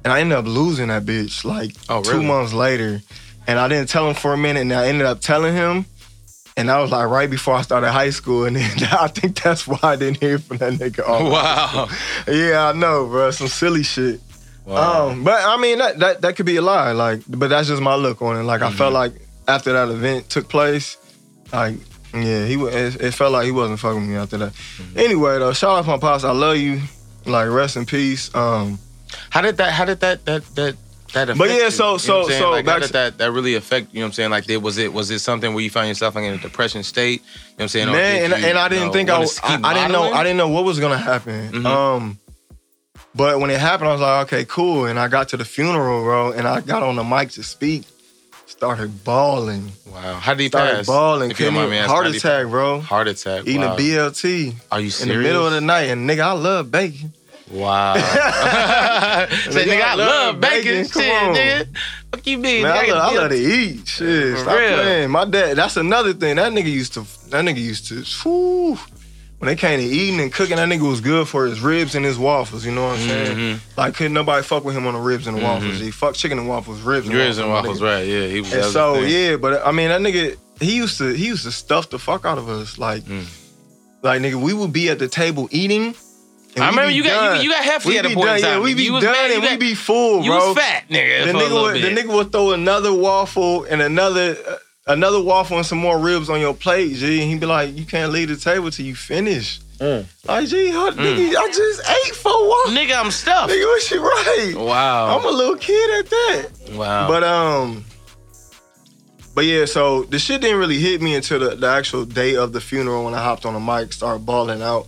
S4: and I ended up losing that bitch like
S3: Oh,
S4: two
S3: really?
S4: months later, and I didn't tell him for a minute, and I ended up telling him. And I was like right before I started high school, and then I think that's why I didn't hear from that nigga. all
S3: Wow.
S4: yeah, I know, bro. Some silly shit.
S3: Wow.
S4: Um, but I mean, that, that that could be a lie. Like, but that's just my look on it. Like, I
S3: Mm-hmm.
S4: felt like after that event took place, like, yeah, he it, it felt like he wasn't fucking me after that.
S3: Mm-hmm.
S4: Anyway, though, shout out to my pops. I love you. Like, rest in peace. Um,
S3: How did that? How did that? That that. That
S4: But yeah,
S3: you?
S4: so-
S3: You know
S4: so-
S3: saying?
S4: so
S3: like,
S4: back to-
S3: that that really affect you know what I'm saying like did was it was it something where you found yourself like in a depression state you know what I'm saying
S4: man, and,
S3: you,
S4: and I didn't
S3: know,
S4: think I, was, I, I didn't know? I didn't know what was gonna happen.
S3: Mhm.
S4: Um, but when it happened, I was like, okay, cool. And I got to the funeral, bro, and I got on the mic to speak. Started bawling.
S3: wow how did he
S4: Started
S3: pass
S4: bawling.
S3: If you don't
S4: Couldn't
S3: mind
S4: even-
S3: asking,
S4: heart
S3: how did he
S4: attack, bro.
S3: heart attack
S4: Eating
S3: wow.
S4: a BLT
S3: are you serious?
S4: in the middle of the night. And nigga, I love bacon.
S3: wow say nigga I love bacon,
S4: Come
S3: shit
S4: on.
S3: nigga fuck you mean
S4: Man, I
S3: Nigga,
S4: love, I love to eat. Shit,
S3: For
S4: stop
S3: real.
S4: playing. My dad, that's another thing. That nigga used to, that nigga used to, whew, when they came to eating and cooking, that nigga was good for his ribs and his waffles. You know what I'm saying?
S3: Mhm.
S4: Like, couldn't nobody fuck with him on the ribs and the waffles. He fucked chicken and waffles, ribs and
S3: Ribs
S4: waffles.
S3: and waffles, right? Yeah, he was.
S4: And so yeah, but I mean that nigga, he used to he used to stuff the fuck out of us. Like,
S3: Mm.
S4: like nigga, we would be at the table eating. and
S3: I remember
S4: be
S3: you got you, you got hefty
S4: We
S3: at a point
S4: done,
S3: in time.
S4: Yeah, we be
S3: you
S4: done
S3: you
S4: and we be full,
S3: You
S4: bro.
S3: was fat, nigga.
S4: the nigga would, the nigga would throw another waffle and another uh, another waffle and some more ribs on your plate, G. And he'd be like, "You can't leave the table till you finish."
S3: Mm.
S4: Like, G, huh, nigga, I just ate four waffles.
S3: Nigga, I'm stuffed.
S4: Nigga, what you right?
S3: Wow.
S4: I'm a little kid at that.
S3: wow.
S4: But um, but yeah, so the shit didn't really hit me until the, the actual day of the funeral when I hopped on the mic, started bawling out,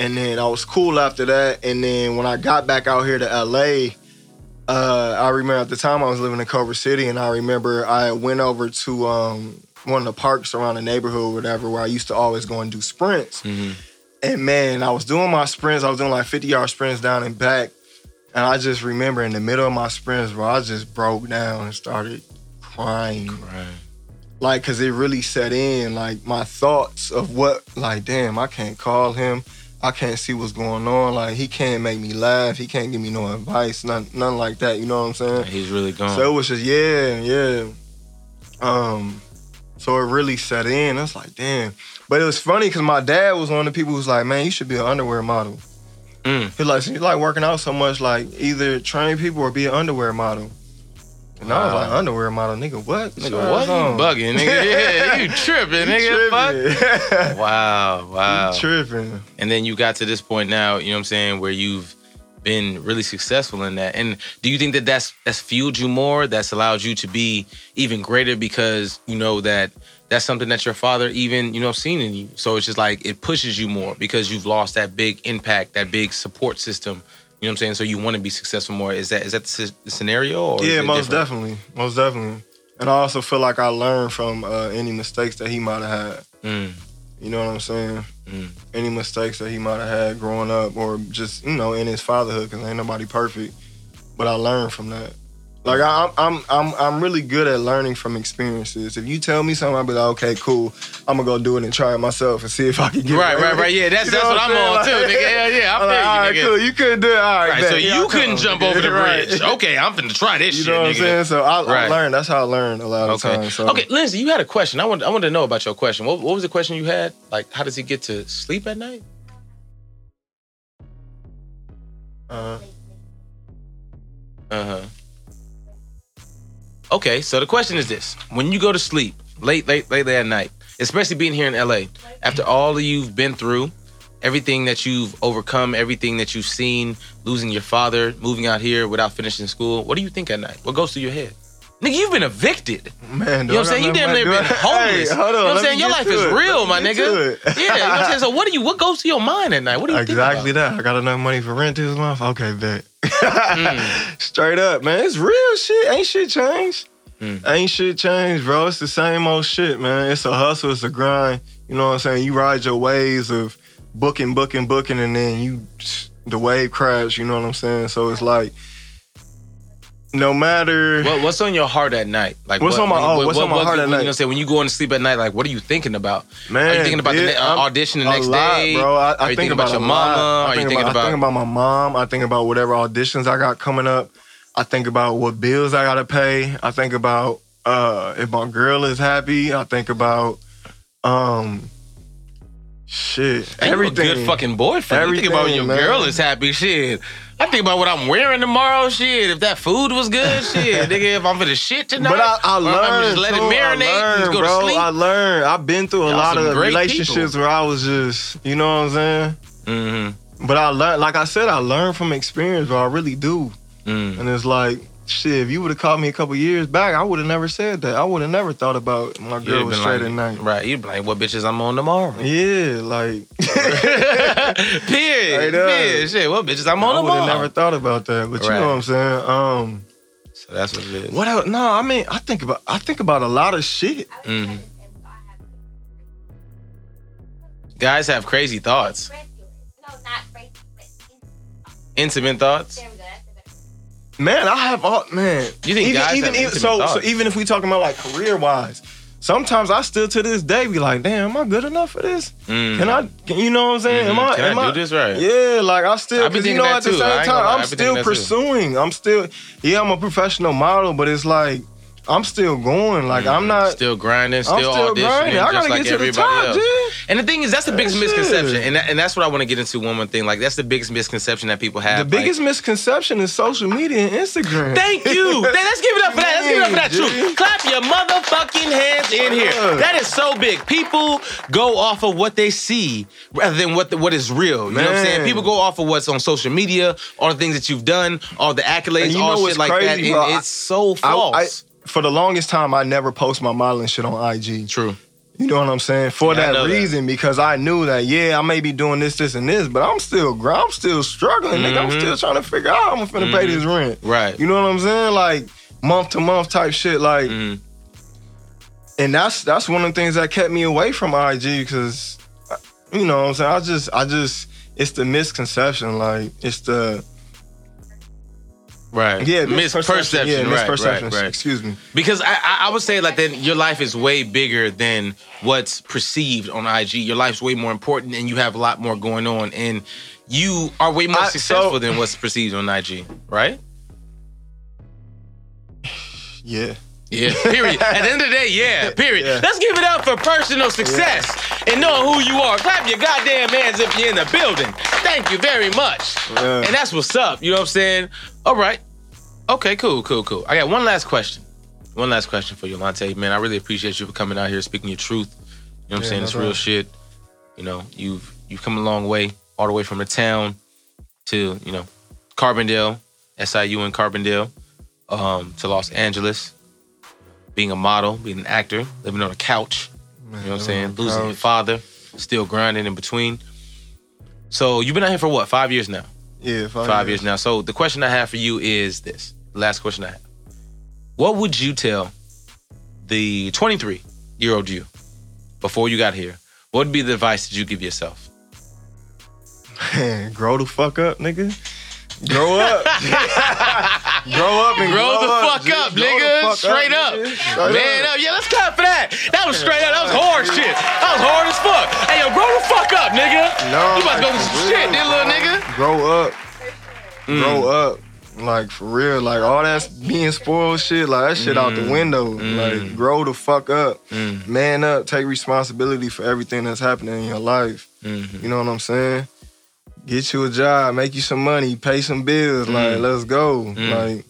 S4: and then I was cool after that. And then when I got back out here to LA, uh, I remember at the time I was living in Culver City, and I remember I went over to um one of the parks around the neighborhood, or whatever, where I used to always go and do sprints.
S3: Mhm.
S4: And man, I was doing my sprints. I was doing like 50 yard sprints down and back. And I just remember in the middle of my sprints, bro, I just broke down and started crying.
S3: Right.
S4: Like, cause it really set in. Like my thoughts of what, like, damn, I can't call him. I can't see what's going on. Like, he can't make me laugh. He can't give me no advice. None, none like that. You know what I'm saying?
S3: He's really gone.
S4: So it was just yeah, yeah. Um, so it really set in. I was like, damn. But it was funny because my dad was one of the people who's like, man, you should be an underwear model.
S3: Mm.
S4: He like, you like working out so much, like either train people or be an underwear model. And I was like, underwear model, nigga, what?
S3: Nigga,
S4: Your
S3: what? You bugging, nigga. Yeah, you tripping, nigga. Fuck.
S4: Fuck.
S3: Wow, wow.
S4: tripping.
S3: And then you got to this point now, you know what I'm saying, where you've been really successful in that. And do you think that that's that's fueled you more? That's allowed you to be even greater because you know that that's something that your father even you know seen in you. So it's just like it pushes you more because you've lost that big impact, that big support system. You know what I'm saying? So you want to be successful more. Is that is that the, scenario? Or
S4: yeah, most
S3: different?
S4: definitely, most definitely. And I also feel like I learned from uh, any mistakes that he might have had.
S3: Mm,
S4: You know what I'm saying?
S3: Mm.
S4: Any mistakes that he might have had growing up, or just you know in his fatherhood, because ain't nobody perfect. But I learned from that. Like I, I'm, I'm, I'm really good at learning from experiences. If you tell me something, I'll be like, okay, cool. I'm gonna go do it and try it myself and see if I can get
S3: Right,
S4: it.
S3: right, right. Yeah, that's
S4: You
S3: that's what, I'm
S4: saying?
S3: on too, nigga. Yeah, yeah. I
S4: I'm
S3: feel
S4: like, all right,
S3: you, nigga.
S4: cool. You couldn't do it. All right,
S3: Right,
S4: bet.
S3: so
S4: I
S3: you couldn't jump
S4: nigga.
S3: over the
S4: Right.
S3: bridge. Okay, I'm finna try this shit.
S4: You
S3: shit,
S4: know what I'm saying? So I,
S3: Right.
S4: I learned. That's how I learned a lot of
S3: Okay.
S4: times. So.
S3: Okay, Lindsay, you had a question. I want I wanted to know about your question. What, what was the question you had? Like, how does he get to sleep at night?
S4: Uh, huh.
S3: Uh huh. Okay, so the question is this: When you go to sleep late, late, late, late at night, especially being here in LA, after all that you've been through, everything that you've overcome, everything that you've seen, losing your father, moving out here without finishing school, what do you think at night? What goes through your head? Nigga, you've been evicted.
S4: man,
S3: You know what I'm saying? You damn near been homeless.
S4: Hey, hold on,
S3: you know what I'm saying? Your life is
S4: it.
S3: real,
S4: Let
S3: my nigga.
S4: get to it.
S3: Yeah, you know what I'm saying? So what do you what goes to your mind at night? What do you
S4: Exactly
S3: think about?
S4: that. I got enough money for rent this month. Okay, bet.
S3: Mm.
S4: Straight up, man. It's real shit. Ain't shit changed.
S3: Mm.
S4: Ain't shit changed, bro. It's the same old shit, man. It's a hustle. It's a grind. You know what I'm saying? You ride your waves of booking, booking, booking, and then you the wave crash. You know what I'm saying? So it's like, no matter.
S3: What, what's on your heart at night? Like
S4: What's
S3: what-
S4: on my-
S3: what-
S4: what's
S3: what-
S4: on my heart at
S3: You know
S4: night?
S3: what I'm saying? When you go to sleep at night, like what are you thinking about?
S4: Man,
S3: Are you thinking about the ne-
S4: I'm-
S3: audition the next
S4: lot,
S3: day?
S4: bro. I, I
S3: Are you
S4: think
S3: thinking about
S4: a
S3: your mama?
S4: I
S3: Are you thinking
S4: I
S3: about-
S4: think about my mom. I think about whatever auditions I got coming up. I think about what bills I gotta pay. I think about uh, if my girl is happy. I think about um, shit,
S3: Ain't you
S4: everything.
S3: a good fucking boyfriend. you think about when your
S4: Everything,
S3: girl is happy. Shit. I think about what I'm wearing tomorrow. Shit. If that food was good. Shit. Nigga, if I'm the shit tonight.
S4: But I, I
S3: if I'm
S4: learned,
S3: just let it marinate
S4: I learned,
S3: go
S4: bro.
S3: to sleep.
S4: I learned. I've been through a
S3: Y'all
S4: lot of relationships
S3: people.
S4: where I was just, you know what I'm saying.
S3: mm-hmm.
S4: But I learned, like I said, I learned from experience, bro. I really do.
S3: mm.
S4: And it's like, shit, if you would have called me a couple years back, I would have never said that. I would have never thought about my girl was straight
S3: like,
S4: at night.
S3: Right. You'd be like, what bitches I'm on tomorrow?
S4: Yeah, like
S3: Period.
S4: Straight up.
S3: Period. Shit. What bitches I'm on tomorrow.
S4: I would have never thought about that. But you know what I'm saying? Um
S3: So that's what it is.
S4: what else? No, I mean, I think about I think about a lot of shit.
S3: Mm-hmm. Guys have crazy thoughts,
S5: No, not crazy, but
S3: intimate thoughts.
S5: there we
S4: Man, I have all man.
S3: You think
S4: even,
S3: guys
S4: even,
S3: have
S4: even so, so even if we talking about like career wise, sometimes I still to this day be like, damn, am I good enough for this?
S3: Mm.
S4: Can I? Can, you know what I'm saying? Am
S3: Mhm.
S4: I?
S3: Can
S4: am
S3: I do this right?
S4: Yeah, like I still, because you know, at the.
S3: I
S4: same time,
S3: lie, I
S4: I'm still
S3: that too.
S4: pursuing. I'm still, yeah, I'm a professional model, but it's like I'm still going. Like I'm
S3: Mhm.
S4: not.
S3: still grinding, still,
S4: I'm still
S3: auditioning,
S4: grinding. I
S3: just
S4: gotta
S3: like
S4: get to the
S3: everybody
S4: top,
S3: else. And the thing is, that's the biggest misconception, and that, and that's what I want to get into one more thing. Like that's the biggest misconception that people have.
S4: The biggest
S3: like,
S4: misconception is social media and Instagram.
S3: Thank you. Let's give it up for that. Let's give it up for that.
S4: Man,
S3: True. Clap your motherfucking hands in here. That is so big. People go off of what they see rather than what the, what is real. You know what I'm saying? People go off of what's on social media, all the things that you've done, all the accolades, all shit like that.
S4: crazy,
S3: And
S4: bro? I-
S3: it's so
S4: I-
S3: false.
S4: I- for the longest time, I never post my modeling shit on IG.
S3: True.
S4: You know what I'm saying? For
S3: Yeah,
S4: that
S3: that.
S4: reason, because I knew that, yeah, I may be doing this, this, and this, but I'm still, I'm still struggling, nigga. I'm still mm-hmm. trying to figure out how I'm finna pay this mm-hmm. rent.
S3: Right.
S4: You know what I'm saying? Like month to month type shit. Like,
S3: Mhm.
S4: and that's that's one of the things that kept me away from IG because, uh, you know what I'm saying? I just, I just, it's the misconception. Like, it's the
S3: Right.
S4: yeah
S3: misperception.
S4: Yeah,
S3: right,
S4: misperception.
S3: Right, right.
S4: Excuse me.
S3: Because I, I, I would say like then your life is way bigger than what's perceived on IG. Your life's way more important, and you have a lot more going on, and you are way more
S4: I-
S3: successful
S4: so-
S3: than what's perceived on IG. Right?
S4: Yeah.
S3: Yeah. Period. At the end of the day, yeah. Period.
S4: Yeah.
S3: Let's give it up for personal success and knowing who you are. Clap your goddamn hands if you're in the building. Thank you very much.
S4: Yeah.
S3: And that's what's up. You know what I'm saying? All right. Okay, cool, cool, cool. I got one last question. One last question for you, Lante. Man, I really appreciate you for coming out here speaking your truth. You know what I'm
S4: Yeah,
S3: saying?
S4: no
S3: It's real shit. You know, you've you've come a long way, all the way from the town to, you know, Carbondale, SIU in Carbondale, um, to Los Angeles, being a model, being an actor, living on a couch. You know what I'm saying? Losing your father, still grinding in between. So you've been out here for what? Five years now.
S4: Yeah, five,
S3: Five years now. So the question I have for you is this: last question I have. What would you tell the 23 year old you before you got here? What would be the advice that you give yourself?
S4: Man, grow the fuck up, nigga. Grow up. grow up and
S3: Grow the
S4: up,
S3: fuck
S4: G.
S3: up,
S4: Grow the
S3: nigga.
S4: fuck
S3: Straight up.
S4: nigga. Straight
S3: Man up. Yeah, let's clap for that. That was straight up. That was hard shit. That was hard as fuck. Hey, yo, grow the fuck up, nigga.
S4: No,
S3: you about to go do some
S4: for
S3: shit,
S4: real,
S3: then, little nigga.
S4: Grow up.
S3: Mm.
S4: Grow up. Like for real. Like all that being spoiled shit, like that shit out
S3: Mm.
S4: the window. Like grow the fuck up. Man up. Take responsibility for everything that's happening in your life.
S3: Mhm.
S4: You know what I'm saying? Get you a job, make you some money, pay some bills.
S3: Mm.
S4: Like, let's go. Like,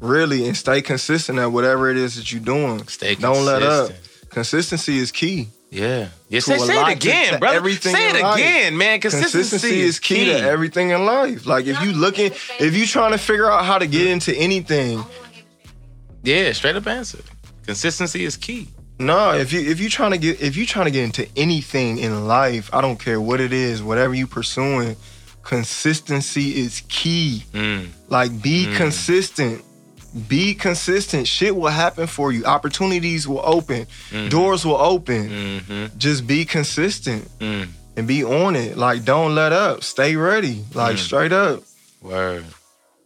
S4: really, and stay consistent at whatever it is that you're doing.
S3: Stay
S4: Don't let up. Consistency is key.
S3: Yeah. Yeah, say, say it again, brother.
S4: everything
S3: say it again, man. Consistency,
S4: Consistency is key, to everything in life. Like if you looking, if you trying to figure out how to get into anything,
S3: Yeah, straight up answer. Consistency is key.
S4: no, if you if you trying to get if you trying to get into anything in life, I don't care what it is, whatever you pursuing, consistency is key.
S3: Mm.
S4: Like be consistent. Be consistent. Shit will happen for you. Opportunities will open. Doors will open.
S3: Mm-hmm.
S4: Just be consistent
S3: Mm.
S4: and be on it. Like don't let up. Stay ready. Like straight up.
S3: Word.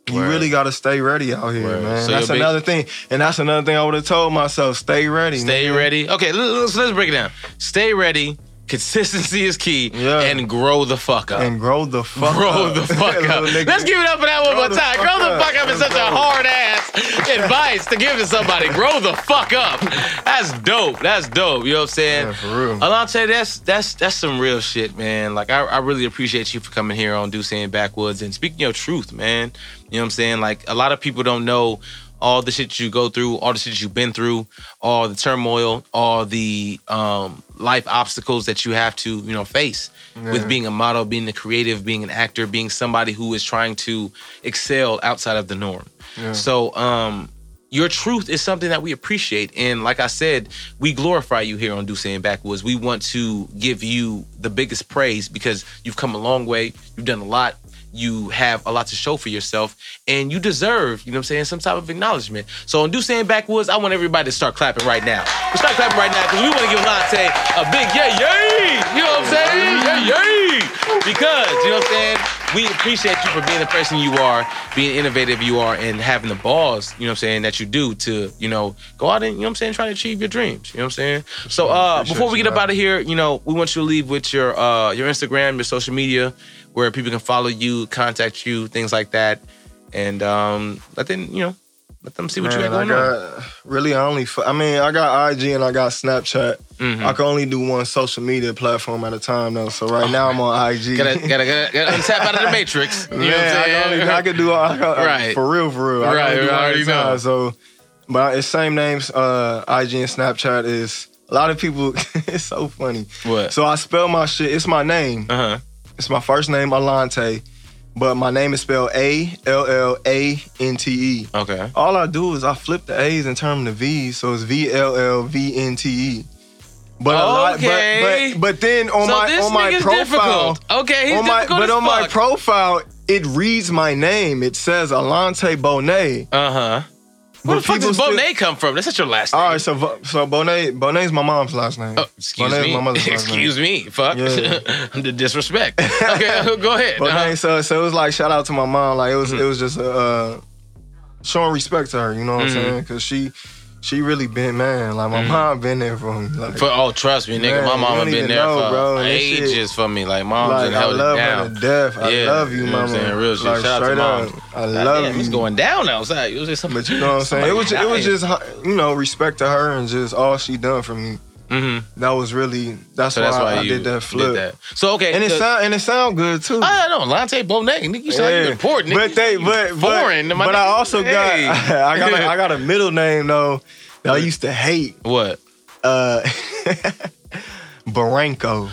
S4: You
S3: Word.
S4: really gotta stay ready out here,
S3: Word.
S4: man.
S3: So
S4: that's
S3: big-
S4: another thing. And that's another thing I would have told myself. Stay ready.
S3: Stay
S4: nigga.
S3: ready. Okay, let's, let's break it down. Stay ready. Consistency is key.
S4: Yeah.
S3: And grow the fuck up.
S4: And grow the fuck up.
S3: Grow
S4: up.
S3: the fuck up. Let's give it up for that one more time. Grow the fuck up is such a hard ass advice to give to somebody. Grow the fuck up. That's dope. That's dope. You know what I'm saying?
S4: Yeah, for real.
S3: Alante, that's that's that's some real shit, man. Like I, I really appreciate you for coming here on Duce and Backwoods and speaking your truth, man. You know what I'm saying? Like a lot of people don't know all the shit you go through, all the shit you've been through, all the turmoil, all the um, life obstacles that you have to, you know, face
S4: Yeah.
S3: with being a model, being a creative, being an actor, being somebody who is trying to excel outside of the norm.
S4: Yeah.
S3: So, um, your truth is something that we appreciate. And like I said, we glorify you here on Duce and Backwoods. We want to give you the biggest praise because you've come a long way. You've done a lot. You have a lot to show for yourself. And you deserve, you know what I'm saying, some type of acknowledgement. So on Duce and Backwoods, I want everybody to start clapping right now. We start clapping right now because we want to give Lante a big yay, yay! You know what I'm saying? Yay, yay! Because, you know what I'm saying? We appreciate you for being the person you are, being innovative you are, and having the balls, you know what I'm saying, that you do to, you know, go out and, you know what I'm saying, try to achieve your dreams. You know what I'm saying? So uh before we get up out of here, you know, we want you to leave with your uh your Instagram, your social media, where people can follow you, contact you, things like that. And um let them, you know, let them see what you
S4: Man,
S3: got
S4: I
S3: going on.
S4: really I only I mean I got IG and I got Snapchat.
S3: Mhm.
S4: I can only do one social media platform at a time though. So right now I'm on IG.
S3: Gotta, gotta, gotta, gotta untap out of the matrix. You know what I'm saying?
S4: can only, I can do I can,
S3: Right.
S4: for real, for real. I
S3: Right,
S4: do
S3: we
S4: one
S3: already know.
S4: time. So, but it's same names. Uh, IG and Snapchat is a lot of people. it's so funny.
S3: What?
S4: So I spell my shit. It's my name.
S3: Uh huh.
S4: It's my first name Alante, but my name is spelled A L L A N T E.
S3: Okay.
S4: All I do is I flip the A's and turn them to V's, so it's V L L V N T E. But a lot,
S3: Okay.
S4: but, but but then on
S3: so
S4: my on my profile,
S3: difficult. Okay, he's
S4: on my, but on my profile, it reads my name. It says Alante Bonet.
S3: uh huh. Where the fuck does
S4: still-
S3: Bonet come from? That's not your last name.
S4: All right, so so Bonet Bonet's my mom's last name.
S3: Oh, excuse
S4: Bonet's
S3: me.
S4: my mother's last name.
S3: excuse me. Fuck.
S4: Yeah.
S3: the disrespect. Okay, go ahead.
S4: But
S3: Uh-huh.
S4: so so it was like shout out to my mom. Like it was
S3: Mhm.
S4: it was just uh, showing respect to her. You know what
S3: Mhm.
S4: I'm saying? Because she she really been man. Like my
S3: Mhm.
S4: mom been there for me. Like,
S3: For, oh, trust me, nigga.
S4: Man,
S3: my mama been there
S4: know,
S3: for
S4: bro, this shit-
S3: ages for me. Like, mom's
S4: like
S3: and
S4: I
S3: held it
S4: love
S3: down.
S4: her to death. I
S3: Yeah,
S4: love you,
S3: you know what I'm
S4: mama.
S3: saying? Real shit.
S4: Like,
S3: Shout out to
S4: straight
S3: mom.
S4: up, I love
S3: damn,
S4: you.
S3: It's going down outside. It was just something.
S4: But you know what I'm saying? It was it was just you know respect to her and just all she done for me.
S3: Hmm
S4: That was really that's,
S3: So
S4: why,
S3: that's why
S4: I
S3: you
S4: did that flip.
S3: that. So okay,
S4: And it sound and it sound good too.
S3: I don't know, Lante Bonet. Nigga, you sound
S4: Yeah.
S3: important. Nigga.
S4: But they,
S3: You
S4: but
S3: foreign.
S4: but, but I also
S3: Hey.
S4: got I got a, I got a middle name though that I used to hate.
S3: what?
S4: Uh, Baranco.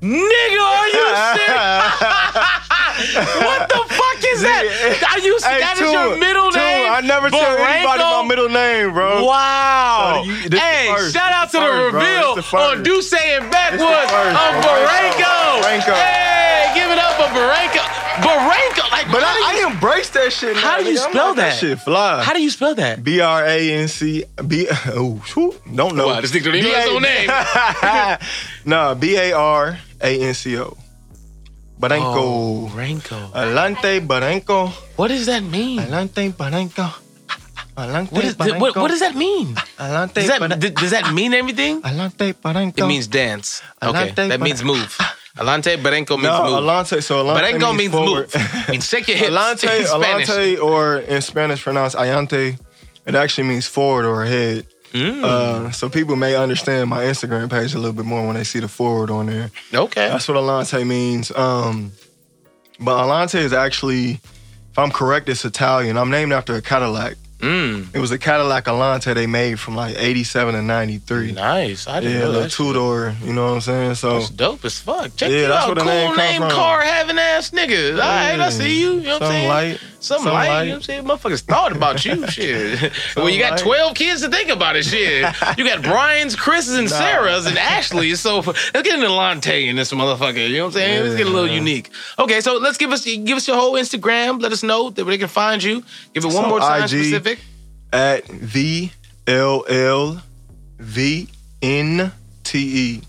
S3: Nigga, are you serious? What the fuck is that? Are you?
S4: Hey,
S3: that is
S4: Tune,
S3: your middle
S4: Tune,
S3: name.
S4: I never tell anybody my middle name, bro.
S3: Wow.
S4: So you-
S3: hey, shout out to
S4: the first,
S3: reveal on Duce and Backwoods of. Baranco.
S4: Baranco.
S3: Hey, give it up for Baranco. Baranco. Like,
S4: But
S3: how do
S4: I,
S3: you-
S4: I embrace that shit. now,
S3: How do you.
S4: I'm
S3: spell
S4: like,
S3: that?
S4: shit fly.
S3: How do you spell that?
S4: B R A N C B. Oh, don't know.
S3: Wow, this nigga don't even know his own name.
S4: name. no, B A R A N C O. Baranco.
S3: Oh, Baranco.
S4: Alante Baranco.
S3: What does that mean?
S4: Alante Baranco. Alante
S3: What, is, what, what does that mean?
S4: Alante
S3: Does that, d- does that mean everything?
S4: Alante Baranco.
S3: It means dance. Okay,
S4: Alante
S3: that means move. Alante Baranco means
S4: no,
S3: move.
S4: Alante. So Alante
S3: Baranco means
S4: means, forward.
S3: move. means shake your hips
S4: Alante, Alante, or in Spanish pronounced Ayante. It actually means forward or ahead.
S3: Mm.
S4: Uh, so people may understand my Instagram page a little bit more when they see the forward on there.
S3: Okay.
S4: That's what Alante means. Um, but Alante is actually, if I'm correct, it's Italian. I'm named after a Cadillac.
S3: Mm.
S4: It was a Cadillac Alante they made from like 87 to 93.
S3: Nice. I didn't
S4: Yeah,
S3: know
S4: little
S3: that.
S4: two door. You know what I'm saying? So
S3: That's dope as fuck. Check
S4: Yeah, that's
S3: out.
S4: the
S3: cool
S4: name
S3: name, car having ass niggas. All right, I see you. You know what I'm saying?
S4: light.
S3: Something light. you know what I'm saying? Motherfuckers thought about you, shit. well, you got
S4: light.
S3: 12 kids to think about it, shit. You got Brian's, Chris's, and
S4: Nah.
S3: Sarah's, and Ashley's. So let's get into Lante in this motherfucker. You know what I'm saying? let's get a little unique. Okay, so let's give us give us your whole Instagram. Let us know that where they can find you. Give it one
S4: So
S3: more time
S4: IG.
S3: specific.
S4: at V L L V N T E.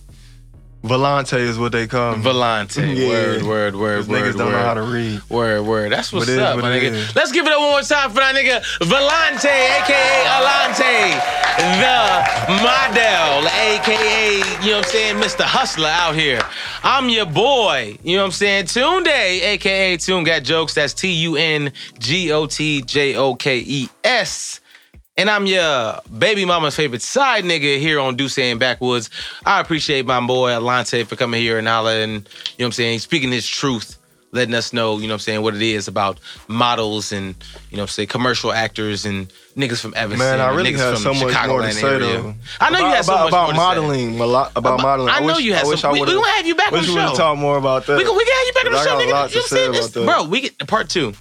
S4: Volante is what they call me.
S3: Volante.
S4: Yeah.
S3: Word, word, word,
S4: These
S3: word,
S4: niggas don't
S3: word.
S4: know how to read.
S3: Word, word. That's what's
S4: What
S3: up,
S4: what
S3: my nigga.
S4: is.
S3: Let's give it up one more time for that nigga Volante, aka Alante, the model, aka, you know what I'm saying, Mr. Hustler out here. I'm your boy, you know what I'm saying, Tunde, aka Tune Got Jokes. That's T U N G O T J O K E S. And I'm your baby mama's favorite side nigga here on Duce and Backwoods. I appreciate my boy Alante for coming here and hollering, you know what I'm saying, speaking his truth, letting us know, you know what I'm saying, what it is about models and, you know what I'm saying, commercial actors and niggas from Evanston.
S4: Man, I really
S3: from
S4: so much more to say though.
S3: I know you
S4: about,
S3: had so
S4: about,
S3: much
S4: about
S3: more to say.
S4: modeling. A lot about modeling.
S3: I know
S4: wish,
S3: you had
S4: I wish
S3: some-
S4: I
S3: we- we gonna have you back on the
S4: we
S3: show.
S4: talked more about that.
S3: We can, we can have you back on the show, nigga. You know what I'm
S4: say
S3: saying?
S4: about.
S3: Bro, we get part two.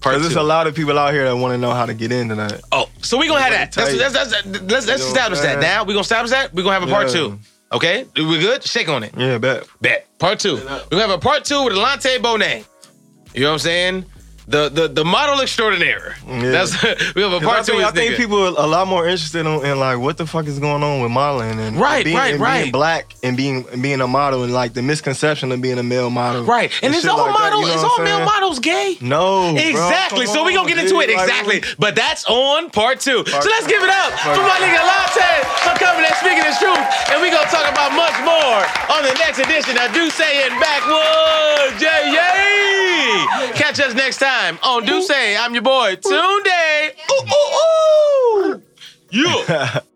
S3: Part
S4: Because
S3: two.
S4: there's a lot of people out here that want to know how to get into that.
S3: Oh, so we gonna have that. That's,
S4: Tight.
S3: that's, that's, that's, let's let's
S4: You know what
S3: establish that now. We gonna establish that. We gonna have a part
S4: Yeah.
S3: two. Okay, we good? Shake on it.
S4: Yeah, bet.
S3: Bet. Part two. We're gonna have a part two with Alante Bonet. You know what I'm saying? The the the model extraordinaire.
S4: Yeah.
S3: That's we have a part two
S4: think,
S3: with
S4: I think people are a lot more interested in, in like what the fuck is going on with modeling and
S3: Right,
S4: being,
S3: right,
S4: and
S3: right.
S4: being black and being and being a model and like the misconception of being a male model.
S3: Right. And, it's
S4: shit
S3: all
S4: like that, you know
S3: it's all
S4: I'm
S3: male models gay.
S4: No,
S3: Exactly.
S4: come
S3: so we gonna
S4: on,
S3: get into it.
S4: dude. Like,
S3: Exactly. But that's on part two. so let's give it up for my nigga Lante for coming and speaking his truth. And we gonna talk about much more on the next edition of Duce and Backwoods. Yay, yay. Catch us next time on Do Say. I'm your boy, Tunde. Ooh, ooh, ooh. Yeah.